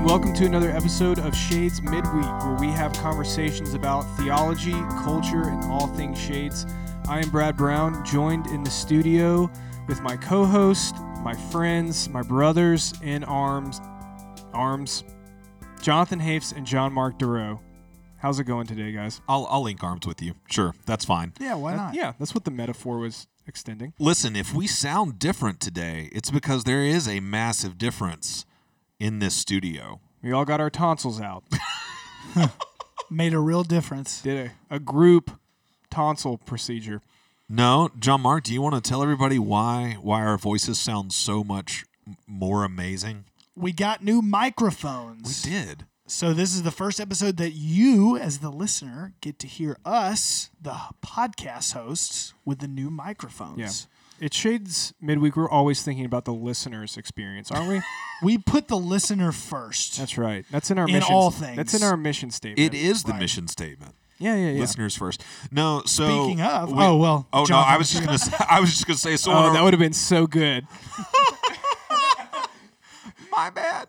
everyone, and welcome to another episode of Shades Midweek, where we have conversations about theology, culture, and all things Shades. I am Brad Brown, joined in the studio with my co-host, my friends, my brothers in arms, arms, Jonathan Hafes and John Mark Duro. How's it going today, guys? I'll, I'll link arms with you. Sure, that's fine. Yeah, why not? Yeah, that's what the metaphor was extending. Listen, if we sound different today, it's because there is a massive difference in this studio. We all got our tonsils out. Made a real difference. Did a, a group tonsil procedure. No, John Mark, do you want to tell everybody why why our voices sound so much more amazing? We got new microphones. We did. So this is the first episode that you, as the listener, get to hear us, the podcast hosts, with the new microphones. Yeah. It shades midweek. We're always thinking about the listener's experience, aren't we? We put the listener first. That's right. That's in our In mission. all That's in our mission statement. It is the Right. mission statement. Yeah, yeah, yeah. Listeners first. No, so Speaking of, we- oh well. Oh no, Jonathan- I was just gonna say, I was just gonna say so Oh, on that would have been so good. my bad.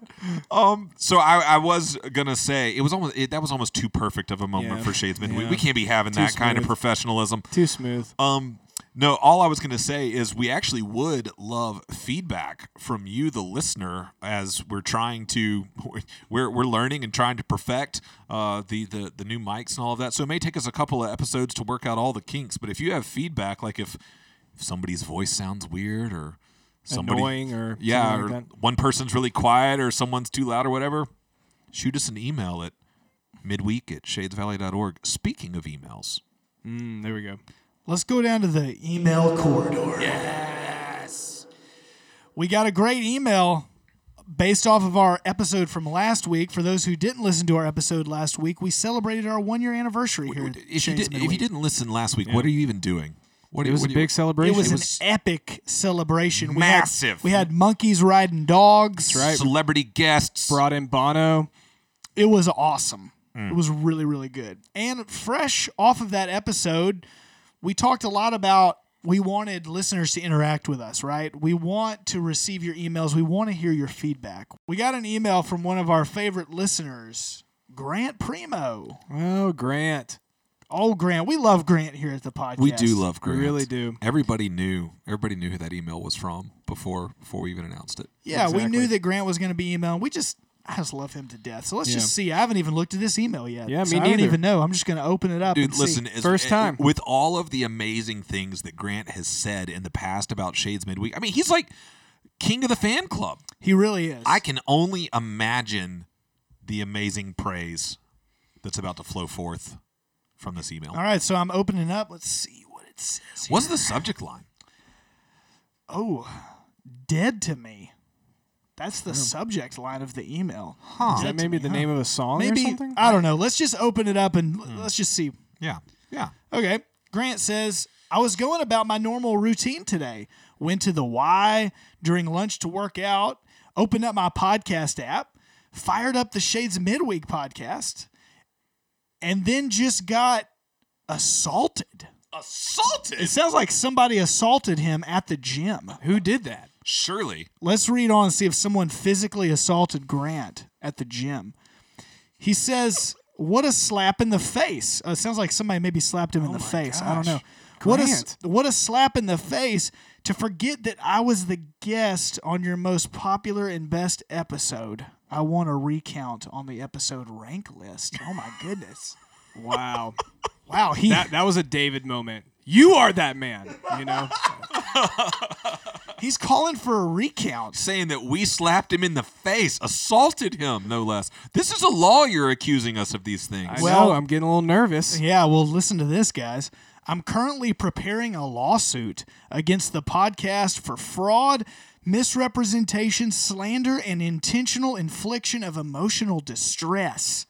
Um, so I, I was gonna say it was almost it, that was almost too perfect of a moment Yeah. for Shades Midweek. Yeah. We can't be having Too that kind of smooth. professionalism. Too smooth. Um, no, all I was gonna say is we actually would love feedback from you, the listener, as we're trying to we're we're learning and trying to perfect uh, the the the new mics and all of that. So it may take us a couple of episodes to work out all the kinks. But if you have feedback, like if if somebody's voice sounds weird or somebody Annoying or yeah, or like one person's really quiet or someone's too loud or whatever, shoot us an email at midweek at shadesvalley.org. Speaking of emails, Mm, there we go. Let's go down to the email corridor. Yes. We got a great email based off of our episode from last week. For those who didn't listen to our episode last week, we celebrated our one year anniversary here. at if you, Shades did, if you didn't listen last week, what are you even doing? What It was a what you- big celebration. It was, was an epic celebration. massive. We had, we had monkeys riding dogs. right. celebrity guests. Brought in Bono. It was awesome. Hmm. It was really, really good. And fresh off of that episode, we talked a lot about we wanted listeners to interact with us, right? We want to receive your emails. We want to hear your feedback. We got an email from one of our favorite listeners, Grant Primo. Oh, Grant. Oh, Grant. We love Grant here at the podcast. we do love Grant. We Grant. really do. Everybody knew. Everybody knew who that email was from before before we even announced it. Yeah, we knew that Grant was going to be emailing. We just, I just love him to death. So let's Yeah. just see. I haven't even looked at this email yet. Yeah, so me I don't even know. I'm just going to open it up Dude, and see. listen. as- First time. with all of the amazing things that Grant has said in the past about Shades Midweek. I mean, he's like king of the fan club. He really is. I can only imagine the amazing praise that's about to flow forth from this email. All right, so I'm opening up. Let's see what it says. Here. What's the subject line? Oh, dead to me. That's the subject line of the email. Huh. Is that maybe the name of a song Maybe or something? I don't know. Let's just open it up and l- hmm. let's just see. Yeah. Yeah. Okay. Grant says, I was going about my normal routine today. Went to the Y during lunch to work out, opened up my podcast app, fired up the Shades Midweek podcast, and then just got assaulted. Assaulted. It sounds like somebody assaulted him at the gym. Who did that? Surely. Let's read on and see if someone physically assaulted Grant at the gym. He says, "What a slap in the face!" Uh, it sounds like somebody maybe slapped him in the face. I don't know. gosh. What a what a slap in the face to forget that I was the guest on your most popular and best episode. I want a recount on the episode rank list. Oh my goodness! Wow. Wow, he that that was a David moment. You are that man, you know? he's calling for a recount. Saying that we slapped him in the face, assaulted him, no less. This is a lawyer accusing us of these things. I Well- know, I'm getting a little nervous. Yeah, well, listen to this, guys. I'm currently preparing a lawsuit against the podcast for fraud, misrepresentation, slander, and intentional infliction of emotional distress.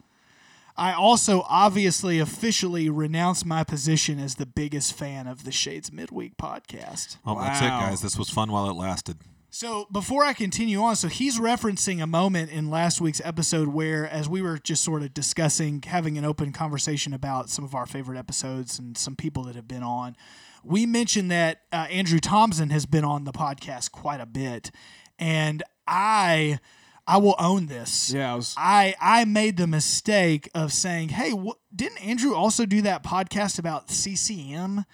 I also obviously officially renounce my position as the biggest fan of the Shades Midweek podcast. Oh, that's it, guys. This was fun while it lasted. So before I continue on, so he's referencing a moment in last week's episode where, as we were just sort of discussing, having an open conversation about some of our favorite episodes and some people that have been on, we mentioned that uh, Andrew Thompson has been on the podcast quite a bit, and I. I will own this. Yeah, I was. I I made the mistake of saying, "Hey, wh- didn't Andrew also do that podcast about CCM?"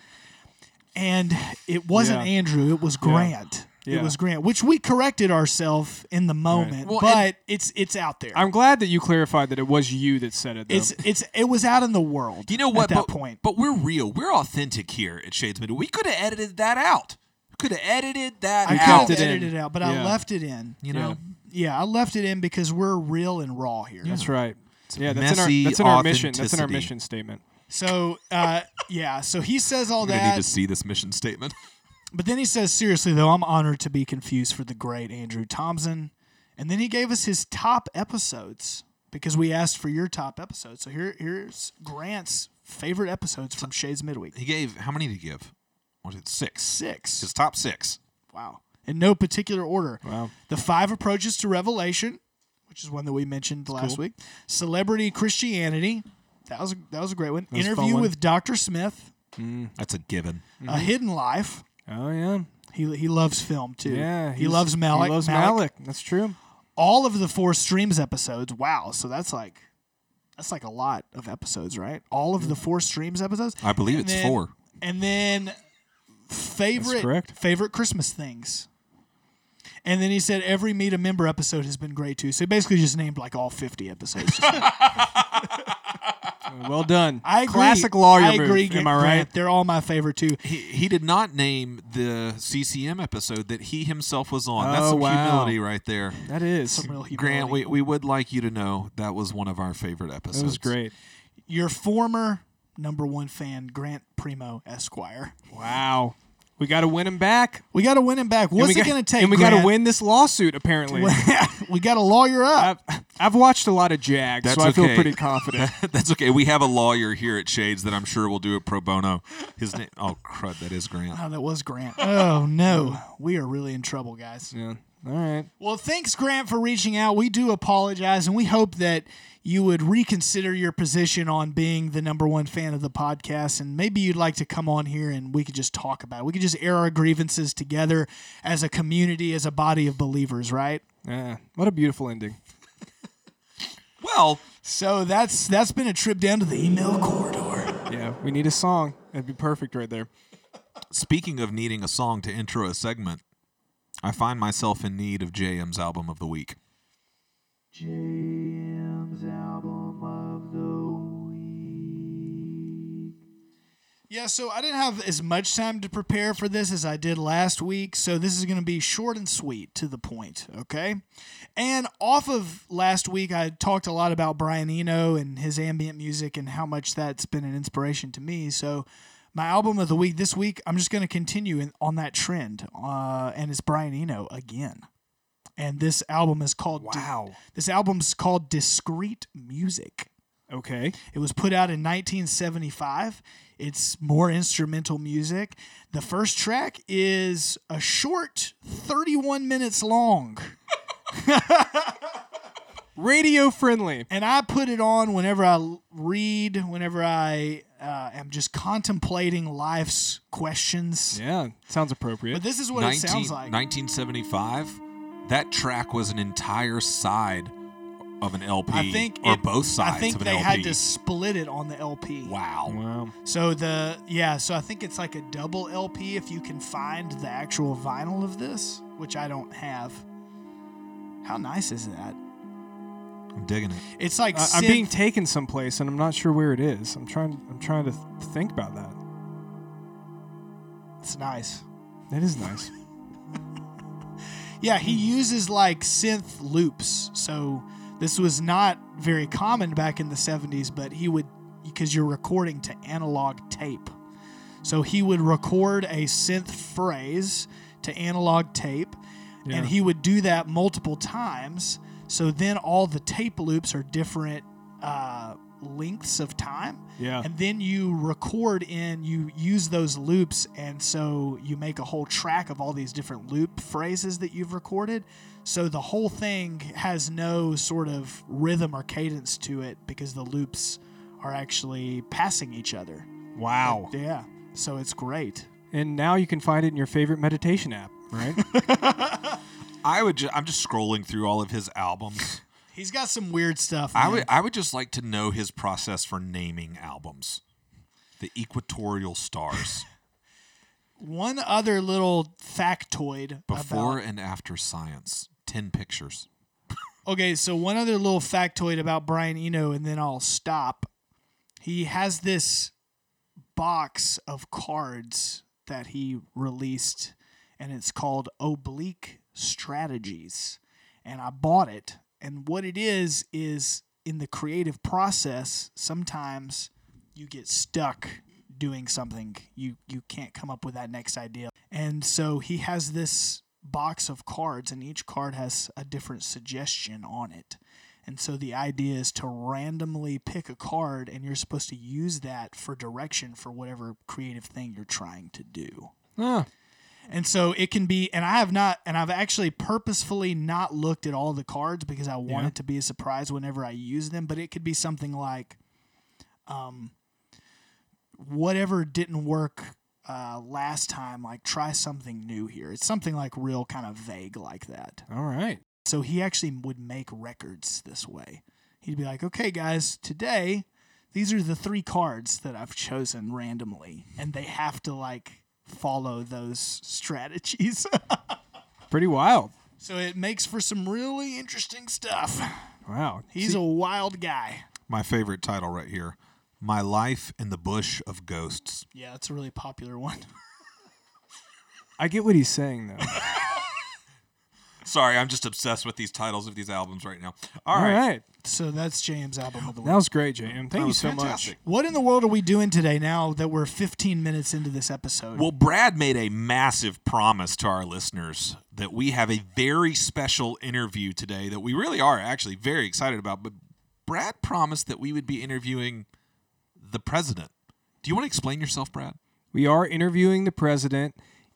And it wasn't Yeah. Andrew; it was Grant. Yeah. It was Grant, which we corrected ourselves in the moment, Well, but it's it's out there. I'm glad that you clarified that it was you that said it. Though. it's it's it was out in the world. You know what? At that but, point, but we're real. We're authentic here at Shades Middle. We could have edited that out. Could have edited that I You could have kept it in. edited it out, but I left it in. You know, Yeah, I left it in because we're real and raw here. That's right. Yeah, that's messy in our that's in our mission. That's in our mission statement. So, uh, yeah, so he says all we're gonna need to see this mission statement. but then he says, seriously though, I'm honored to be confused for the great Andrew Thompson. And then he gave us his top episodes because we asked for your top episodes. So here, here's Grant's favorite episodes from Shades Midweek. He gave how many did he give? Was it six? Six. His top six. Wow. In no particular order. Wow. The Five Approaches to Revelation, which is one that we mentioned last cool. week. Celebrity Christianity. That was a, that was a great one. was a fun Interview one. with Dr. Smith. Mm, that's a given. A mm-hmm. Hidden Life. Oh yeah. He, he loves film too. Yeah. he loves Malick. He loves Malick. Malick. That's true. All of the four streams episodes. Wow. So that's like that's like a lot of episodes, right? All of the four streams episodes. I believe And it's then- four. And then favorite correct. favorite Christmas things. And then he said every meet a member episode has been great too. So he basically just named like all fifty episodes. Well done. I agree. Classic lawyer I move. agree. Am I right? They're all my favorite too. He, he did not name the CCM episode that he himself was on. That's Oh, some wow. humility right there. That is. Some real humility. Grant, we, we would like you to know that was one of our favorite episodes. That was great. Your former number one fan, Grant Primo Esquire. Wow. We got to win him back. We got to win him back. What's it going to take? And we got to win this lawsuit. Apparently, we got to lawyer up. I've, I've watched a lot of Jag, That's so I feel pretty confident. That's okay. We have a lawyer here at Shades that I'm sure will do it pro bono. His name, oh crud, that is Grant. Oh, that was Grant. Oh no, we are really in trouble, guys. yeah. All right. Well, thanks, Grant, for reaching out. We do apologize, and we hope that you would reconsider your position on being the number one fan of the podcast, and maybe you'd like to come on here and we could just talk about it. We could just air our grievances together as a community, as a body of believers, right? Yeah. What a beautiful ending. Well, So that's that's been a trip down to the email corridor. Yeah. We need a song. That'd be perfect right there. speaking of needing a song to intro a segment, I find myself in need of JM's album of the week. JM's album of the week. Yeah, so I didn't have as much time to prepare for this as I did last week, so this is going to be short and sweet to the point, okay? And off of last week, I talked a lot about Brian Eno and his ambient music and how much that's been an inspiration to me. So, my album of the week this week, I'm just going to continue in, on that trend, uh, and it's Brian Eno again. And this album is called Wow. this album's called Discreet Music. Okay. It was put out in 1975. It's more instrumental music. The first track is a short 31 minutes long. Radio friendly. And I put it on whenever I read, whenever I uh, am just contemplating life's questions. Yeah. Sounds appropriate. But this is what 19 it sounds like. 1975, that track was an entire side of an LP, I think or it- both sides I think of an LP. they LP. had to split it on the LP. wow. wow. So the yeah, so I think it's like a double LP if you can find the actual vinyl of this, which I don't have. How nice is that? I'm digging it. It's like I- I'm being taken someplace, and I'm not sure where it is. I'm trying. I'm trying to th- think about that. it's nice. That is nice. Yeah, he uses like synth loops. So this was not very common back in the 70s, but he would because you're recording to analog tape. So he would record a synth phrase to analog tape Yeah. and he would do that multiple times. So then all the tape loops are different uh, lengths of time. Yeah. And then you record in, you use those loops, and so you make a whole track of all these different loop phrases that you've recorded. So the whole thing has no sort of rhythm or cadence to it because the loops are actually passing each other. Wow. Yeah. So it's great. And now you can find it in your favorite meditation app, right? I would. Ju- I'm just scrolling through all of his albums. He's got some weird stuff. I would. I would just like to know his process for naming albums. The Equatorial Stars. One other little factoid Before about and after science. Ten pictures. Okay, so one other little factoid about Brian Eno, and then I'll stop. He has this box of cards that he released, and it's called Oblique Strategies. And I bought it. And what it is, is in the creative process, sometimes you get stuck doing something. You, you can't come up with that next idea. And so he has this box of cards, and each card has a different suggestion on it. And so the idea is to randomly pick a card, and you're supposed to use that for direction for whatever creative thing you're trying to do. Ah, And so it can be, and I have not, and I've actually purposefully not looked at all the cards because I want Yeah. it to be a surprise whenever I use them. But it could be something like, um, whatever didn't work uh, last time, like try something new here. It's something like real kind of vague like that. all right. So he actually would make records this way. He'd be like, okay, guys, today, these are the three cards that I've chosen randomly, and they have to like follow those strategies. Pretty wild. so it makes for some really interesting stuff. Wow. He's See, a wild guy. My favorite title right here. My Life in the Bush of Ghosts. Yeah, that's a really popular one. I get what he's saying though. Sorry, I'm just obsessed with these titles of these albums right now. all All right. right. So that's James' album of the week. That was great, James. Thank That you was so fantastic. what in the world are we doing today now that we're 15 minutes into this episode? Well, Brad made a massive promise to our listeners that we have a very special interview today that we really are actually very excited about. But Brad promised that we would be interviewing the president. Do you want to explain yourself, Brad? We are interviewing the president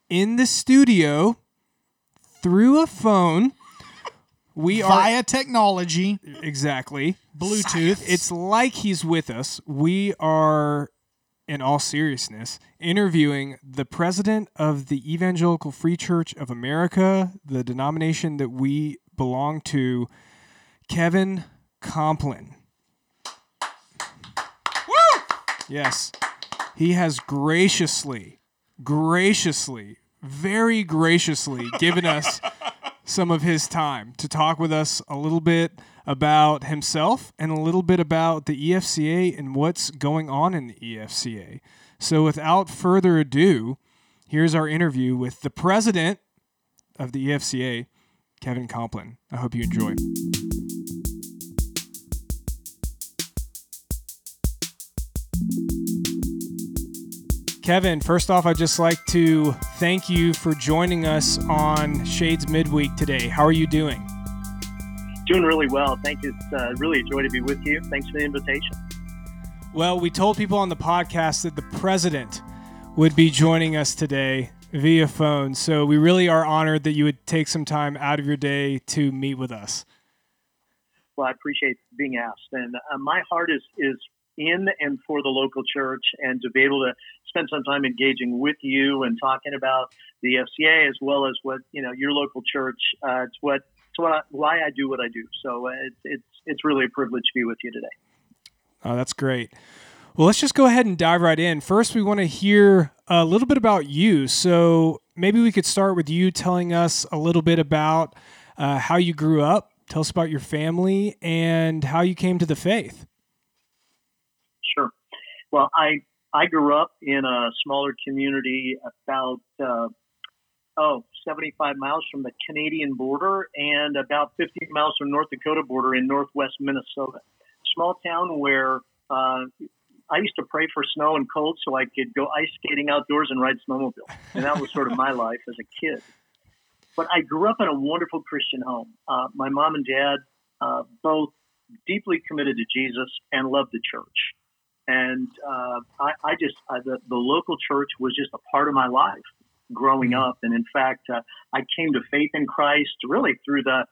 in the studio through a phone. We are Via technology, exactly. Bluetooth. It's like he's with us. We are, in all seriousness, interviewing the president of the Evangelical Free Church of America, the denomination that we belong to, Kevin Kompelien. Woo! Yes. He has graciously, graciously, very graciously given us some of his time to talk with us a little bit about himself and a little bit about the EFCA and what's going on in the EFCA. So, without further ado, here's our interview with the president of the EFCA, Kevin Kompelien. I hope you enjoy. Kevin, first off, I'd just like to thank you for joining us on Shades Midweek today. How are you doing? Doing really well. Thank you. It's uh, really a joy to be with you. Thanks for the invitation. Well, we told people on the podcast that the president would be joining us today via phone. So we really are honored that you would take some time out of your day to meet with us. Well, I appreciate being asked, and uh, my heart is is in and for the local church, and to be able to spend some time engaging with you and talking about the EFCA as well as what you know your local church. Uh, it's what it's what I, why I do what I do. So uh, it's it's it's really a privilege to be with you today. Oh, that's great. Well, let's just go ahead and dive right in. First, we want to hear a little bit about you. So maybe we could start with you telling us a little bit about uh, how you grew up. Tell us about your family and how you came to the faith. Sure. Well, I I grew up in a smaller community about uh, oh 75 miles from the Canadian border and about 50 miles from North Dakota border in northwest Minnesota. Small town where uh, I used to pray for snow and cold so I could go ice skating outdoors and ride snowmobile, and that was sort of my life as a kid. But I grew up in a wonderful Christian home. Uh, my mom and dad uh, both deeply committed to Jesus and loved the church and uh, I, I just uh, the, the local church was just a part of my life growing up. And in fact uh, i came to faith in christ really through the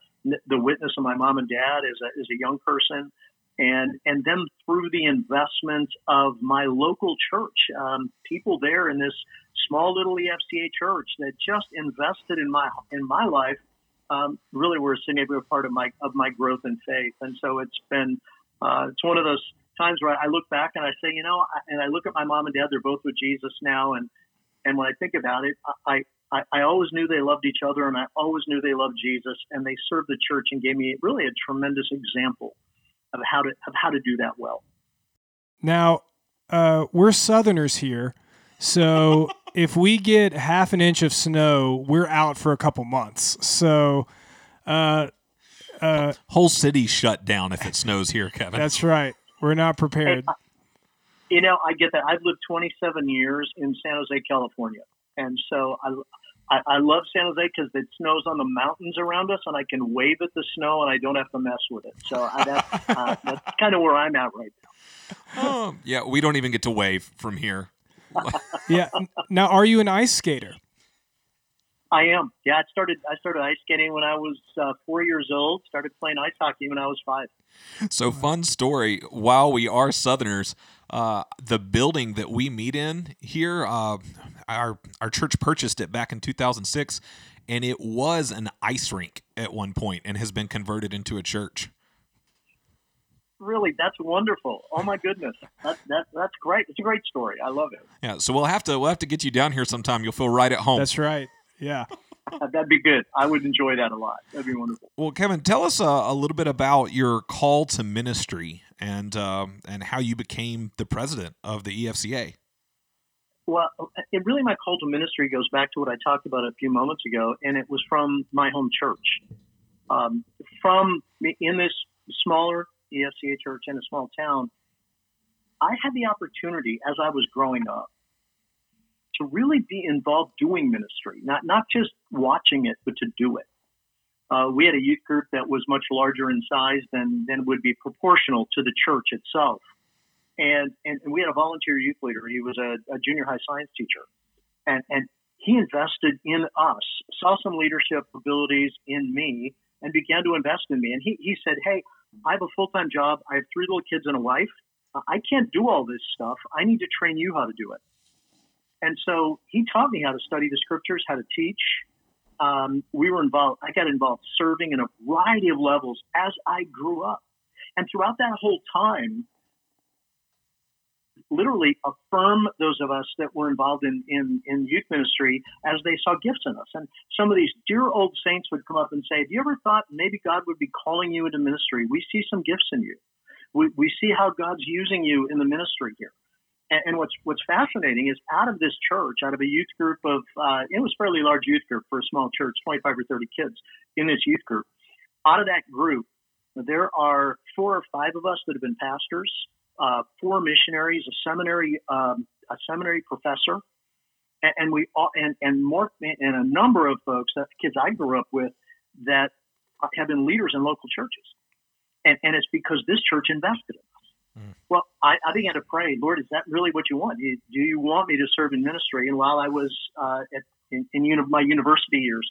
the witness of my mom and dad as a, as a young person. And and then through the investment of my local church um, people there in this small little efca church that just invested in my in my life um, really were a significant part of my of my growth in faith. And so it's been uh, it's one of those times where I look back and I say, you know, and I look at my mom and dad; they're both with Jesus now, and and when I think about it, I I, I always knew they loved each other, and I always knew they loved Jesus, and they served the church and gave me really a tremendous example of how to of how to do that well. Now, uh, we're Southerners here, so if we get half an inch of snow, we're out for a couple months. So, uh, uh, whole city shut down if it snows here, Kevin. That's right. We're not prepared. Hey, you know, I get that. I've lived 27 years in San Jose, California, and so I, I, I love San Jose because it snows on the mountains around us, and I can wave at the snow, and I don't have to mess with it. So I, that's, uh, that's kind of where I'm at right now. Oh, yeah, we don't even get to wave from here. yeah. Now, are you an ice skater? I am. Yeah, I started. I started ice skating when I was uh, four years old. Started playing ice hockey when I was five. So fun story. While we are Southerners, uh, the building that we meet in here, uh, our our church purchased it back in 2006, and it was an ice rink at one point, and has been converted into a church really that's wonderful oh my goodness that, that, that's great it's a great story i love it yeah so we'll have to we'll have to get you down here sometime you'll feel right at home that's right yeah. That'd be good. I would enjoy that a lot. That'd be wonderful. Well kevin tell us uh, a little bit about your call to ministry and um, and how you became the president of the efca well, it really my call to ministry goes back to what I talked about a few moments ago, and it was from my home church. Um, from in this smaller EFCA church in a small town, I had the opportunity as I was growing up to really be involved doing ministry, not not just watching it, but to do it. Uh, we had a youth group that was much larger in size than than would be proportional to the church itself, and and, and we had a volunteer youth leader. He was a, a junior high science teacher, and and he invested in us, saw some leadership abilities in me, and began to invest in me. And he he said, "Hey, I have a full time job. I have three little kids and a wife. I can't do all this stuff. I need to train you how to do it. And so he taught me how to study the scriptures, how to teach. Um, we were involved, I got involved serving in a variety of levels as I grew up. And throughout that whole time, literally affirm those of us that were involved in, in, in youth ministry as they saw gifts in us. And some of these dear old saints would come up and say, Have you ever thought maybe God would be calling you into ministry? We see some gifts in you. We, we see how God's using you in the ministry here. And, and what's what's fascinating is out of this church, out of a youth group of uh, it was fairly large youth group for a small church, 25 or 30 kids in this youth group. Out of that group, there are four or five of us that have been pastors uh, four missionaries, a seminary, um, a seminary professor, and, and we all, and and more and a number of folks that kids I grew up with that have been leaders in local churches, and and it's because this church invested in. Mm. Well, I, I began to pray, Lord, is that really what you want? Do you, want me to serve in ministry? And while I was uh, at, in, in uni- my university years,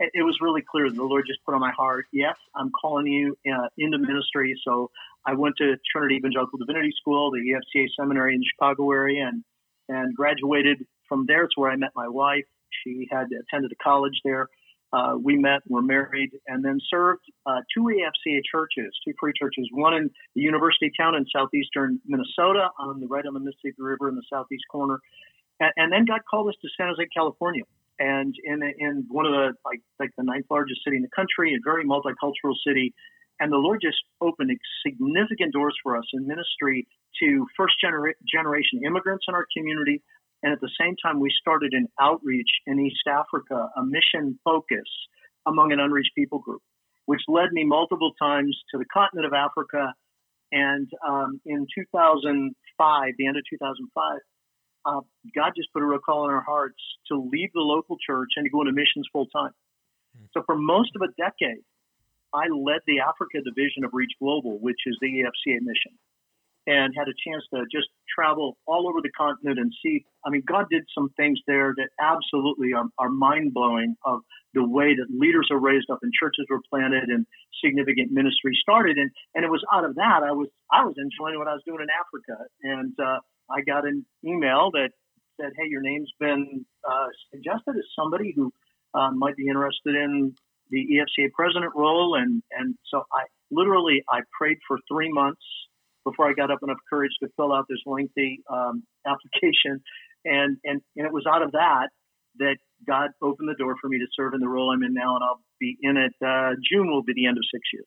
it was really clear that the Lord just put on my heart, yes, I'm calling you uh, into ministry. So I went to Trinity Evangelical Divinity School, the EFCA seminary in the Chicago area, and, and graduated from there. It's where I met my wife. She had attended a college there. Uh, we met, were married, and then served uh, two EFCA churches, two free churches, one in the university town in southeastern Minnesota, on the right on the Mississippi River in the southeast corner, and, and then God called us to San Jose, California. And in in one of the like like the ninth largest city in the country, a very multicultural city, and the Lord just opened significant doors for us in ministry to first genera- generation immigrants in our community, and at the same time we started an outreach in East Africa, a mission focus among an unreached people group, which led me multiple times to the continent of Africa, and um, in 2005, the end of 2005 uh, God just put a real call in our hearts to leave the local church and to go into missions full time. Mm-hmm. So for most of a decade, I led the Africa division of Reach Global, which is the EFCA mission, and had a chance to just travel all over the continent and see. I mean, God did some things there that absolutely are, are mind blowing of the way that leaders are raised up and churches were planted and significant ministry started. And, and it was out of that I was I was enjoying what I was doing in Africa. And uh, I got an email that said, "Hey, your name's been uh, suggested as somebody who uh, might be interested in the EFCA president role, and and so I literally I prayed for three months before I got up enough courage to fill out this lengthy um, application, and and and it was out of that that God opened the door for me to serve in the role I'm in now, and I'll be in it. Uh, June will be the end of six years.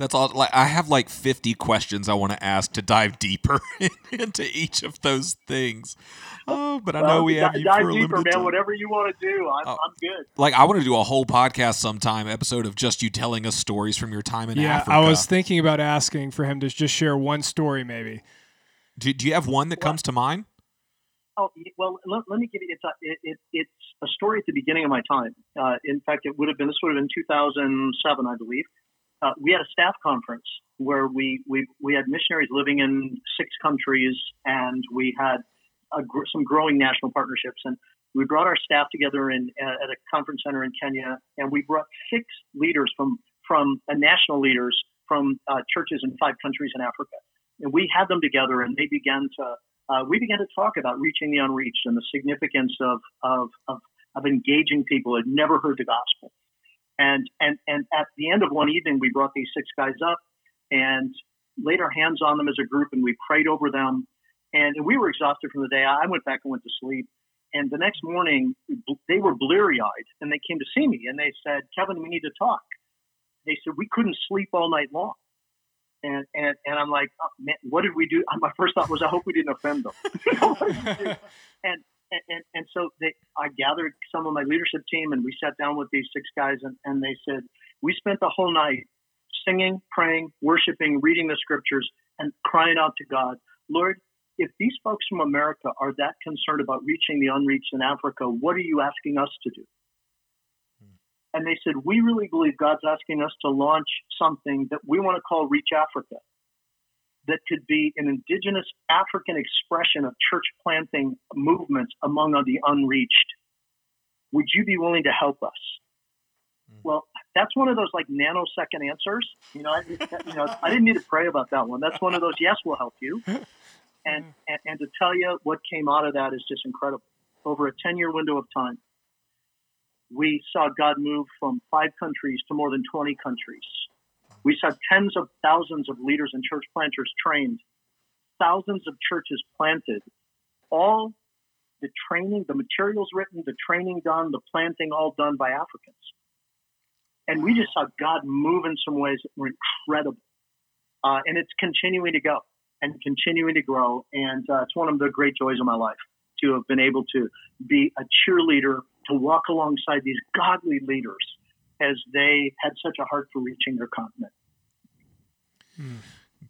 That's all. Like I have like fifty questions I want to ask to dive deeper into each of those things. Oh, but I well, know we have dive, you dive for a deeper, man. time. Whatever you want to do, I'm, Oh. I'm good. Like I want to do a whole podcast sometime, episode of just you telling us stories from your time in yeah, Africa. I was thinking about asking for him to just share one story, maybe. do, do you have one that comes to mind? Oh well, let, let me give you. It's a it, it, it's a story at the beginning of my time. Uh, in fact, it would have been this would have been 2007, I believe. Uh, we had a staff conference where we we we had missionaries living in six countries, and we had a, some growing national partnerships. And we brought our staff together in at a conference center in Kenya, and we brought six leaders from from uh, national leaders from uh, churches in five countries in Africa. And we had them together, and they began to uh, we began to talk about reaching the unreached and the significance of of of, of engaging people who had never heard the gospel. And and and at the end of one evening, we brought these six guys up and laid our hands on them as a group, and we prayed over them. And we were exhausted from the day. I went back and went to sleep. And the next morning, they were bleary eyed, and they came to see me, and they said, "Kevin, we need to talk." They said we couldn't sleep all night long. And, and, and I'm like, oh, man, what did we do? My first thought was, I hope we didn't offend them. What did we do? And, and, and so they, I gathered some of my leadership team and we sat down with these six guys and, and they said, we spent the whole night singing, praying, worshiping, reading the scriptures and crying out to God, Lord, if these folks from America are that concerned about reaching the unreached in Africa, what are you asking us to do? Hmm. And they said, we really believe God's asking us to launch something that we want to call Reach Africa that could be an indigenous African expression of church planting movements among the unreached. Would you be willing to help us? Hmm. Well, that's one of those like nanosecond answers. You know, I, you know, I didn't need to pray about that one. That's one of those. Yes, we'll help you. And, hmm. and and to tell you what came out of that is just incredible. Over a ten year window of time, we saw God move from five countries to more than twenty countries. We saw tens of thousands of leaders and church planters trained, thousands of churches planted, all the training, the materials written, the training done, the planting all done by Africans. And we just saw God move in some ways that were incredible. Uh, and it's continuing to go and continuing to grow. And uh, it's one of the great joys of my life to have been able to be a cheerleader, to walk alongside these godly leaders as they had such a heart for reaching their continent. Hmm.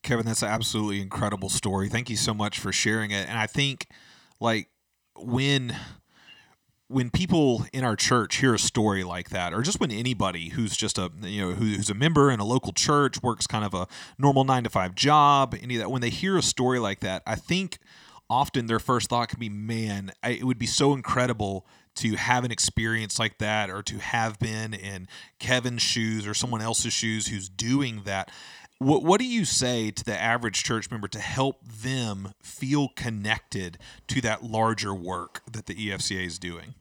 Kevin, that's an absolutely incredible story. Thank you so much for sharing it. And I think like when when people in our church hear a story like that, or just when anybody who's just a you know who, who's a member in a local church works kind of a normal nine to five job, any of that, when they hear a story like that, I think often their first thought can be, "Man, I, it would be so incredible to have an experience like that, or to have been in Kevin's shoes or someone else's shoes who's doing that." What, what do you say to the average church member to help them feel connected to that larger work that the EFCA is doing?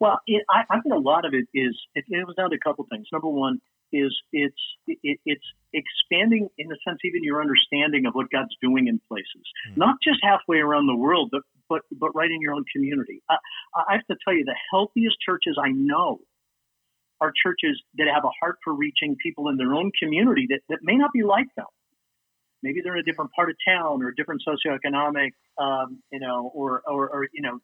Well, it, I, I think a lot of it is it, it was down to a couple things. Number one is it's it, it's expanding in a sense even your understanding of what God's doing in places, not just halfway around the world, but but but right in your own community. I, I have to tell you, the healthiest churches I know are churches that have a heart for reaching people in their own community that, that may not be like them. Maybe they're in a different part of town or a different socioeconomic, um, you know, or, or, or, you know,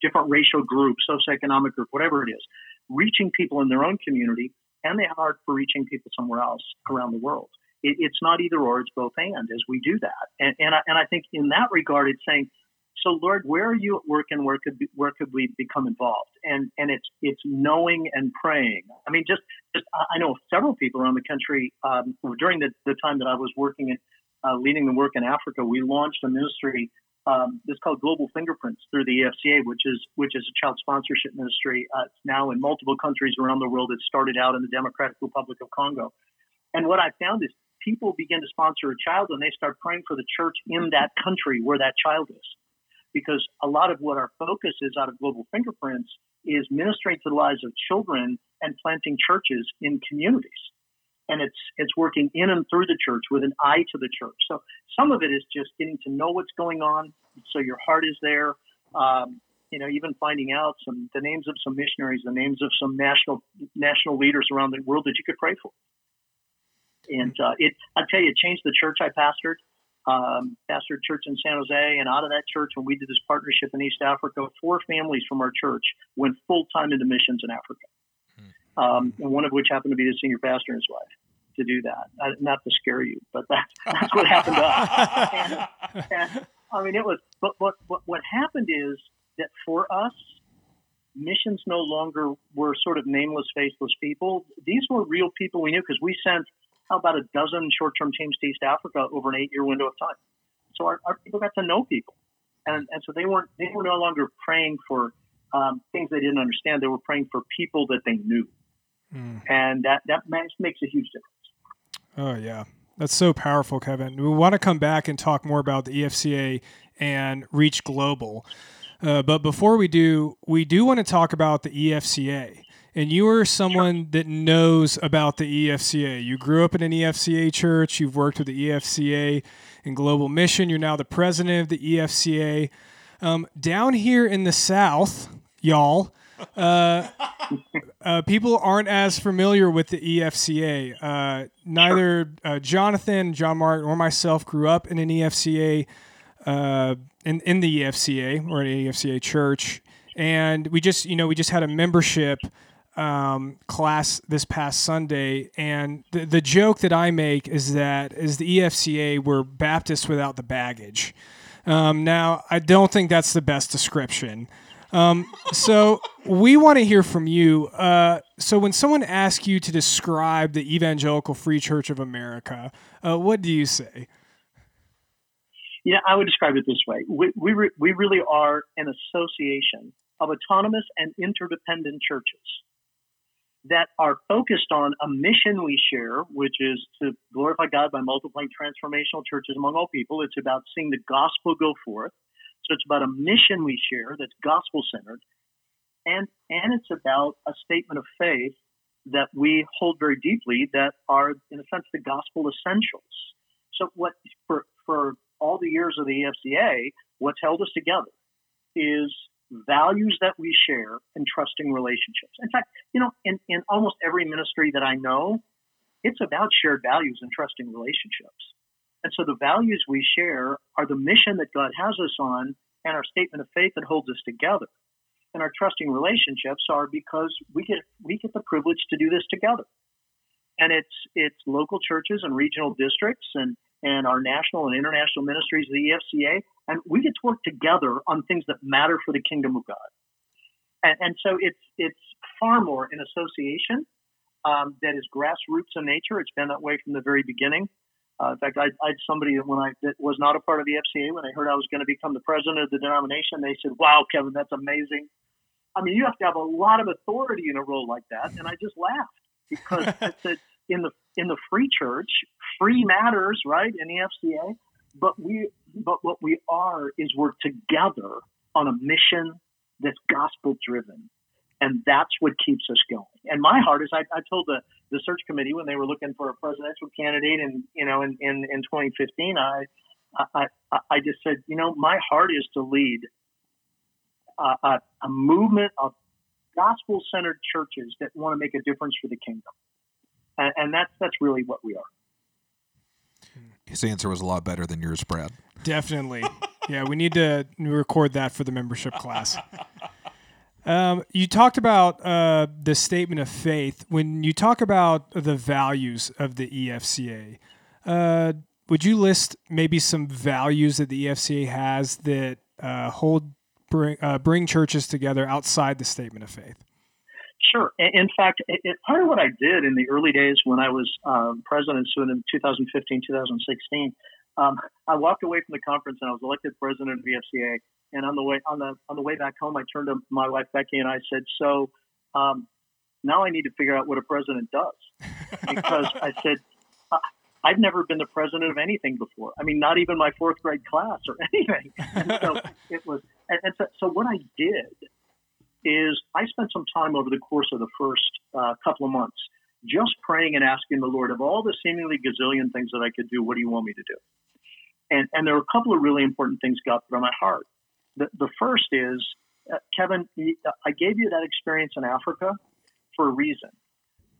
different racial group, socioeconomic group, whatever it is, reaching people in their own community, and they have heart for reaching people somewhere else around the world. It, it's not either or; it's both and. As we do that, and and I, and I think in that regard, it's saying, so Lord, where are you at work, and where could be, where could we become involved? And and it's it's knowing and praying. I mean, just just I know several people around the country um, during the the time that I was working in uh, leading the work in Africa. We launched a ministry um, it's called Global Fingerprints through the EFCA, which is which is a child sponsorship ministry. Uh, it's now in multiple countries around the world. It started out in the Democratic Republic of Congo, and what I found is people begin to sponsor a child and they start praying for the church in that country where that child is. because a lot of what our focus is out of Global Fingerprints is ministering to the lives of children and planting churches in communities. And it's it's working in and through the church with an eye to the church. So some of it is just getting to know what's going on, so your heart is there. Um, you know, even finding out some the names of some missionaries, the names of some national national leaders around the world that you could pray for. And uh, it, I tell you, it changed the church I pastored. Um, pastored church in San Jose, and out of that church, when we did this partnership in East Africa, four families from our church went full time into missions in Africa. Um, and one of which happened to be the senior pastor and his wife to do that. I, not to scare you, but that, that's what happened to us. And, and, I mean, it was. But, but what happened is that for us, missions no longer were sort of nameless, faceless people. These were real people we knew because we sent how about a dozen short-term teams to East Africa over an eight-year window of time. So our, our people got to know people, and and so they weren't they were no longer praying for um, things they didn't understand. They were praying for people that they knew, mm. and that that makes, makes a huge difference. Oh yeah, that's so powerful, Kevin. We want to come back and talk more about the EFCA and Reach Global. Uh, but before we do, we do want to talk about the EFCA and you are someone that knows about the EFCA. You grew up in an EFCA church, you've worked with the EFCA in Global Mission, you're now the president of the EFCA. Um, down here in the South, y'all, uh, uh, people aren't as familiar with the EFCA. Uh, neither uh, Jonathan, John Martin, or myself grew up in an EFCA, uh, in, in the EFCA or an EFCA church. And we just, you know, we just had a membership um, class this past Sunday, and the, the joke that I make is that is the EFCA were Baptists without the baggage. Um, now, I don't think that's the best description. Um, so we want to hear from you. Uh, so when someone asks you to describe the Evangelical Free Church of America, uh, what do you say? Yeah, I would describe it this way: we we, re- we really are an association of autonomous and interdependent churches that are focused on a mission we share, which is to glorify God by multiplying transformational churches among all people. It's about seeing the gospel go forth. So it's about a mission we share that's gospel centered. And, and it's about a statement of faith that we hold very deeply that are, in a sense, the gospel essentials. So what for, for all the years of the EFCA, what's held us together is values that we share and trusting relationships. In fact, you know, in, in almost every ministry that I know, it's about shared values and trusting relationships. And so the values we share are the mission that God has us on and our statement of faith that holds us together. And our trusting relationships are because we get we get the privilege to do this together. And it's it's local churches and regional districts and and our national and international ministries, the EFCA, and we get to work together on things that matter for the kingdom of God. And, and so it's it's far more an association um, that is grassroots in nature. It's been that way from the very beginning. Uh, in fact, I, I had somebody when I that was not a part of the EFCA when they heard I was going to become the president of the denomination. They said, "Wow, Kevin, that's amazing." I mean, you have to have a lot of authority in a role like that, and I just laughed because I said, in the in the free church, free matters, right? In the EFCA, but we but what we are is we're together on a mission that's gospel driven. And that's what keeps us going. And my heart is I, I told the, the search committee when they were looking for a presidential candidate in you know in, in, in 2015, I, I I just said, you know, my heart is to lead a, a, a movement of gospel centered churches that want to make a difference for the kingdom and, and that's that's really what we are. His answer was a lot better than yours, Brad. Definitely. yeah, we need to record that for the membership class. Um, you talked about uh, the statement of faith. When you talk about the values of the EFCA, uh, would you list maybe some values that the EFCA has that uh, hold bring, uh, bring churches together outside the statement of faith? Sure. In fact, it, it, part of what I did in the early days when I was um, president, so in 2015, 2016, um, I walked away from the conference and I was elected president of the EFCA. And on the way on the on the way back home, I turned to my wife Becky and I said, "So um, now I need to figure out what a president does," because I said. I, I'd never been the president of anything before. I mean, not even my fourth grade class or anything. And so it was, and, and so, so what I did is I spent some time over the course of the first uh, couple of months just praying and asking the Lord of all the seemingly gazillion things that I could do, what do you want me to do? And, and there were a couple of really important things God put on my heart. The, the first is, uh, Kevin, I gave you that experience in Africa for a reason.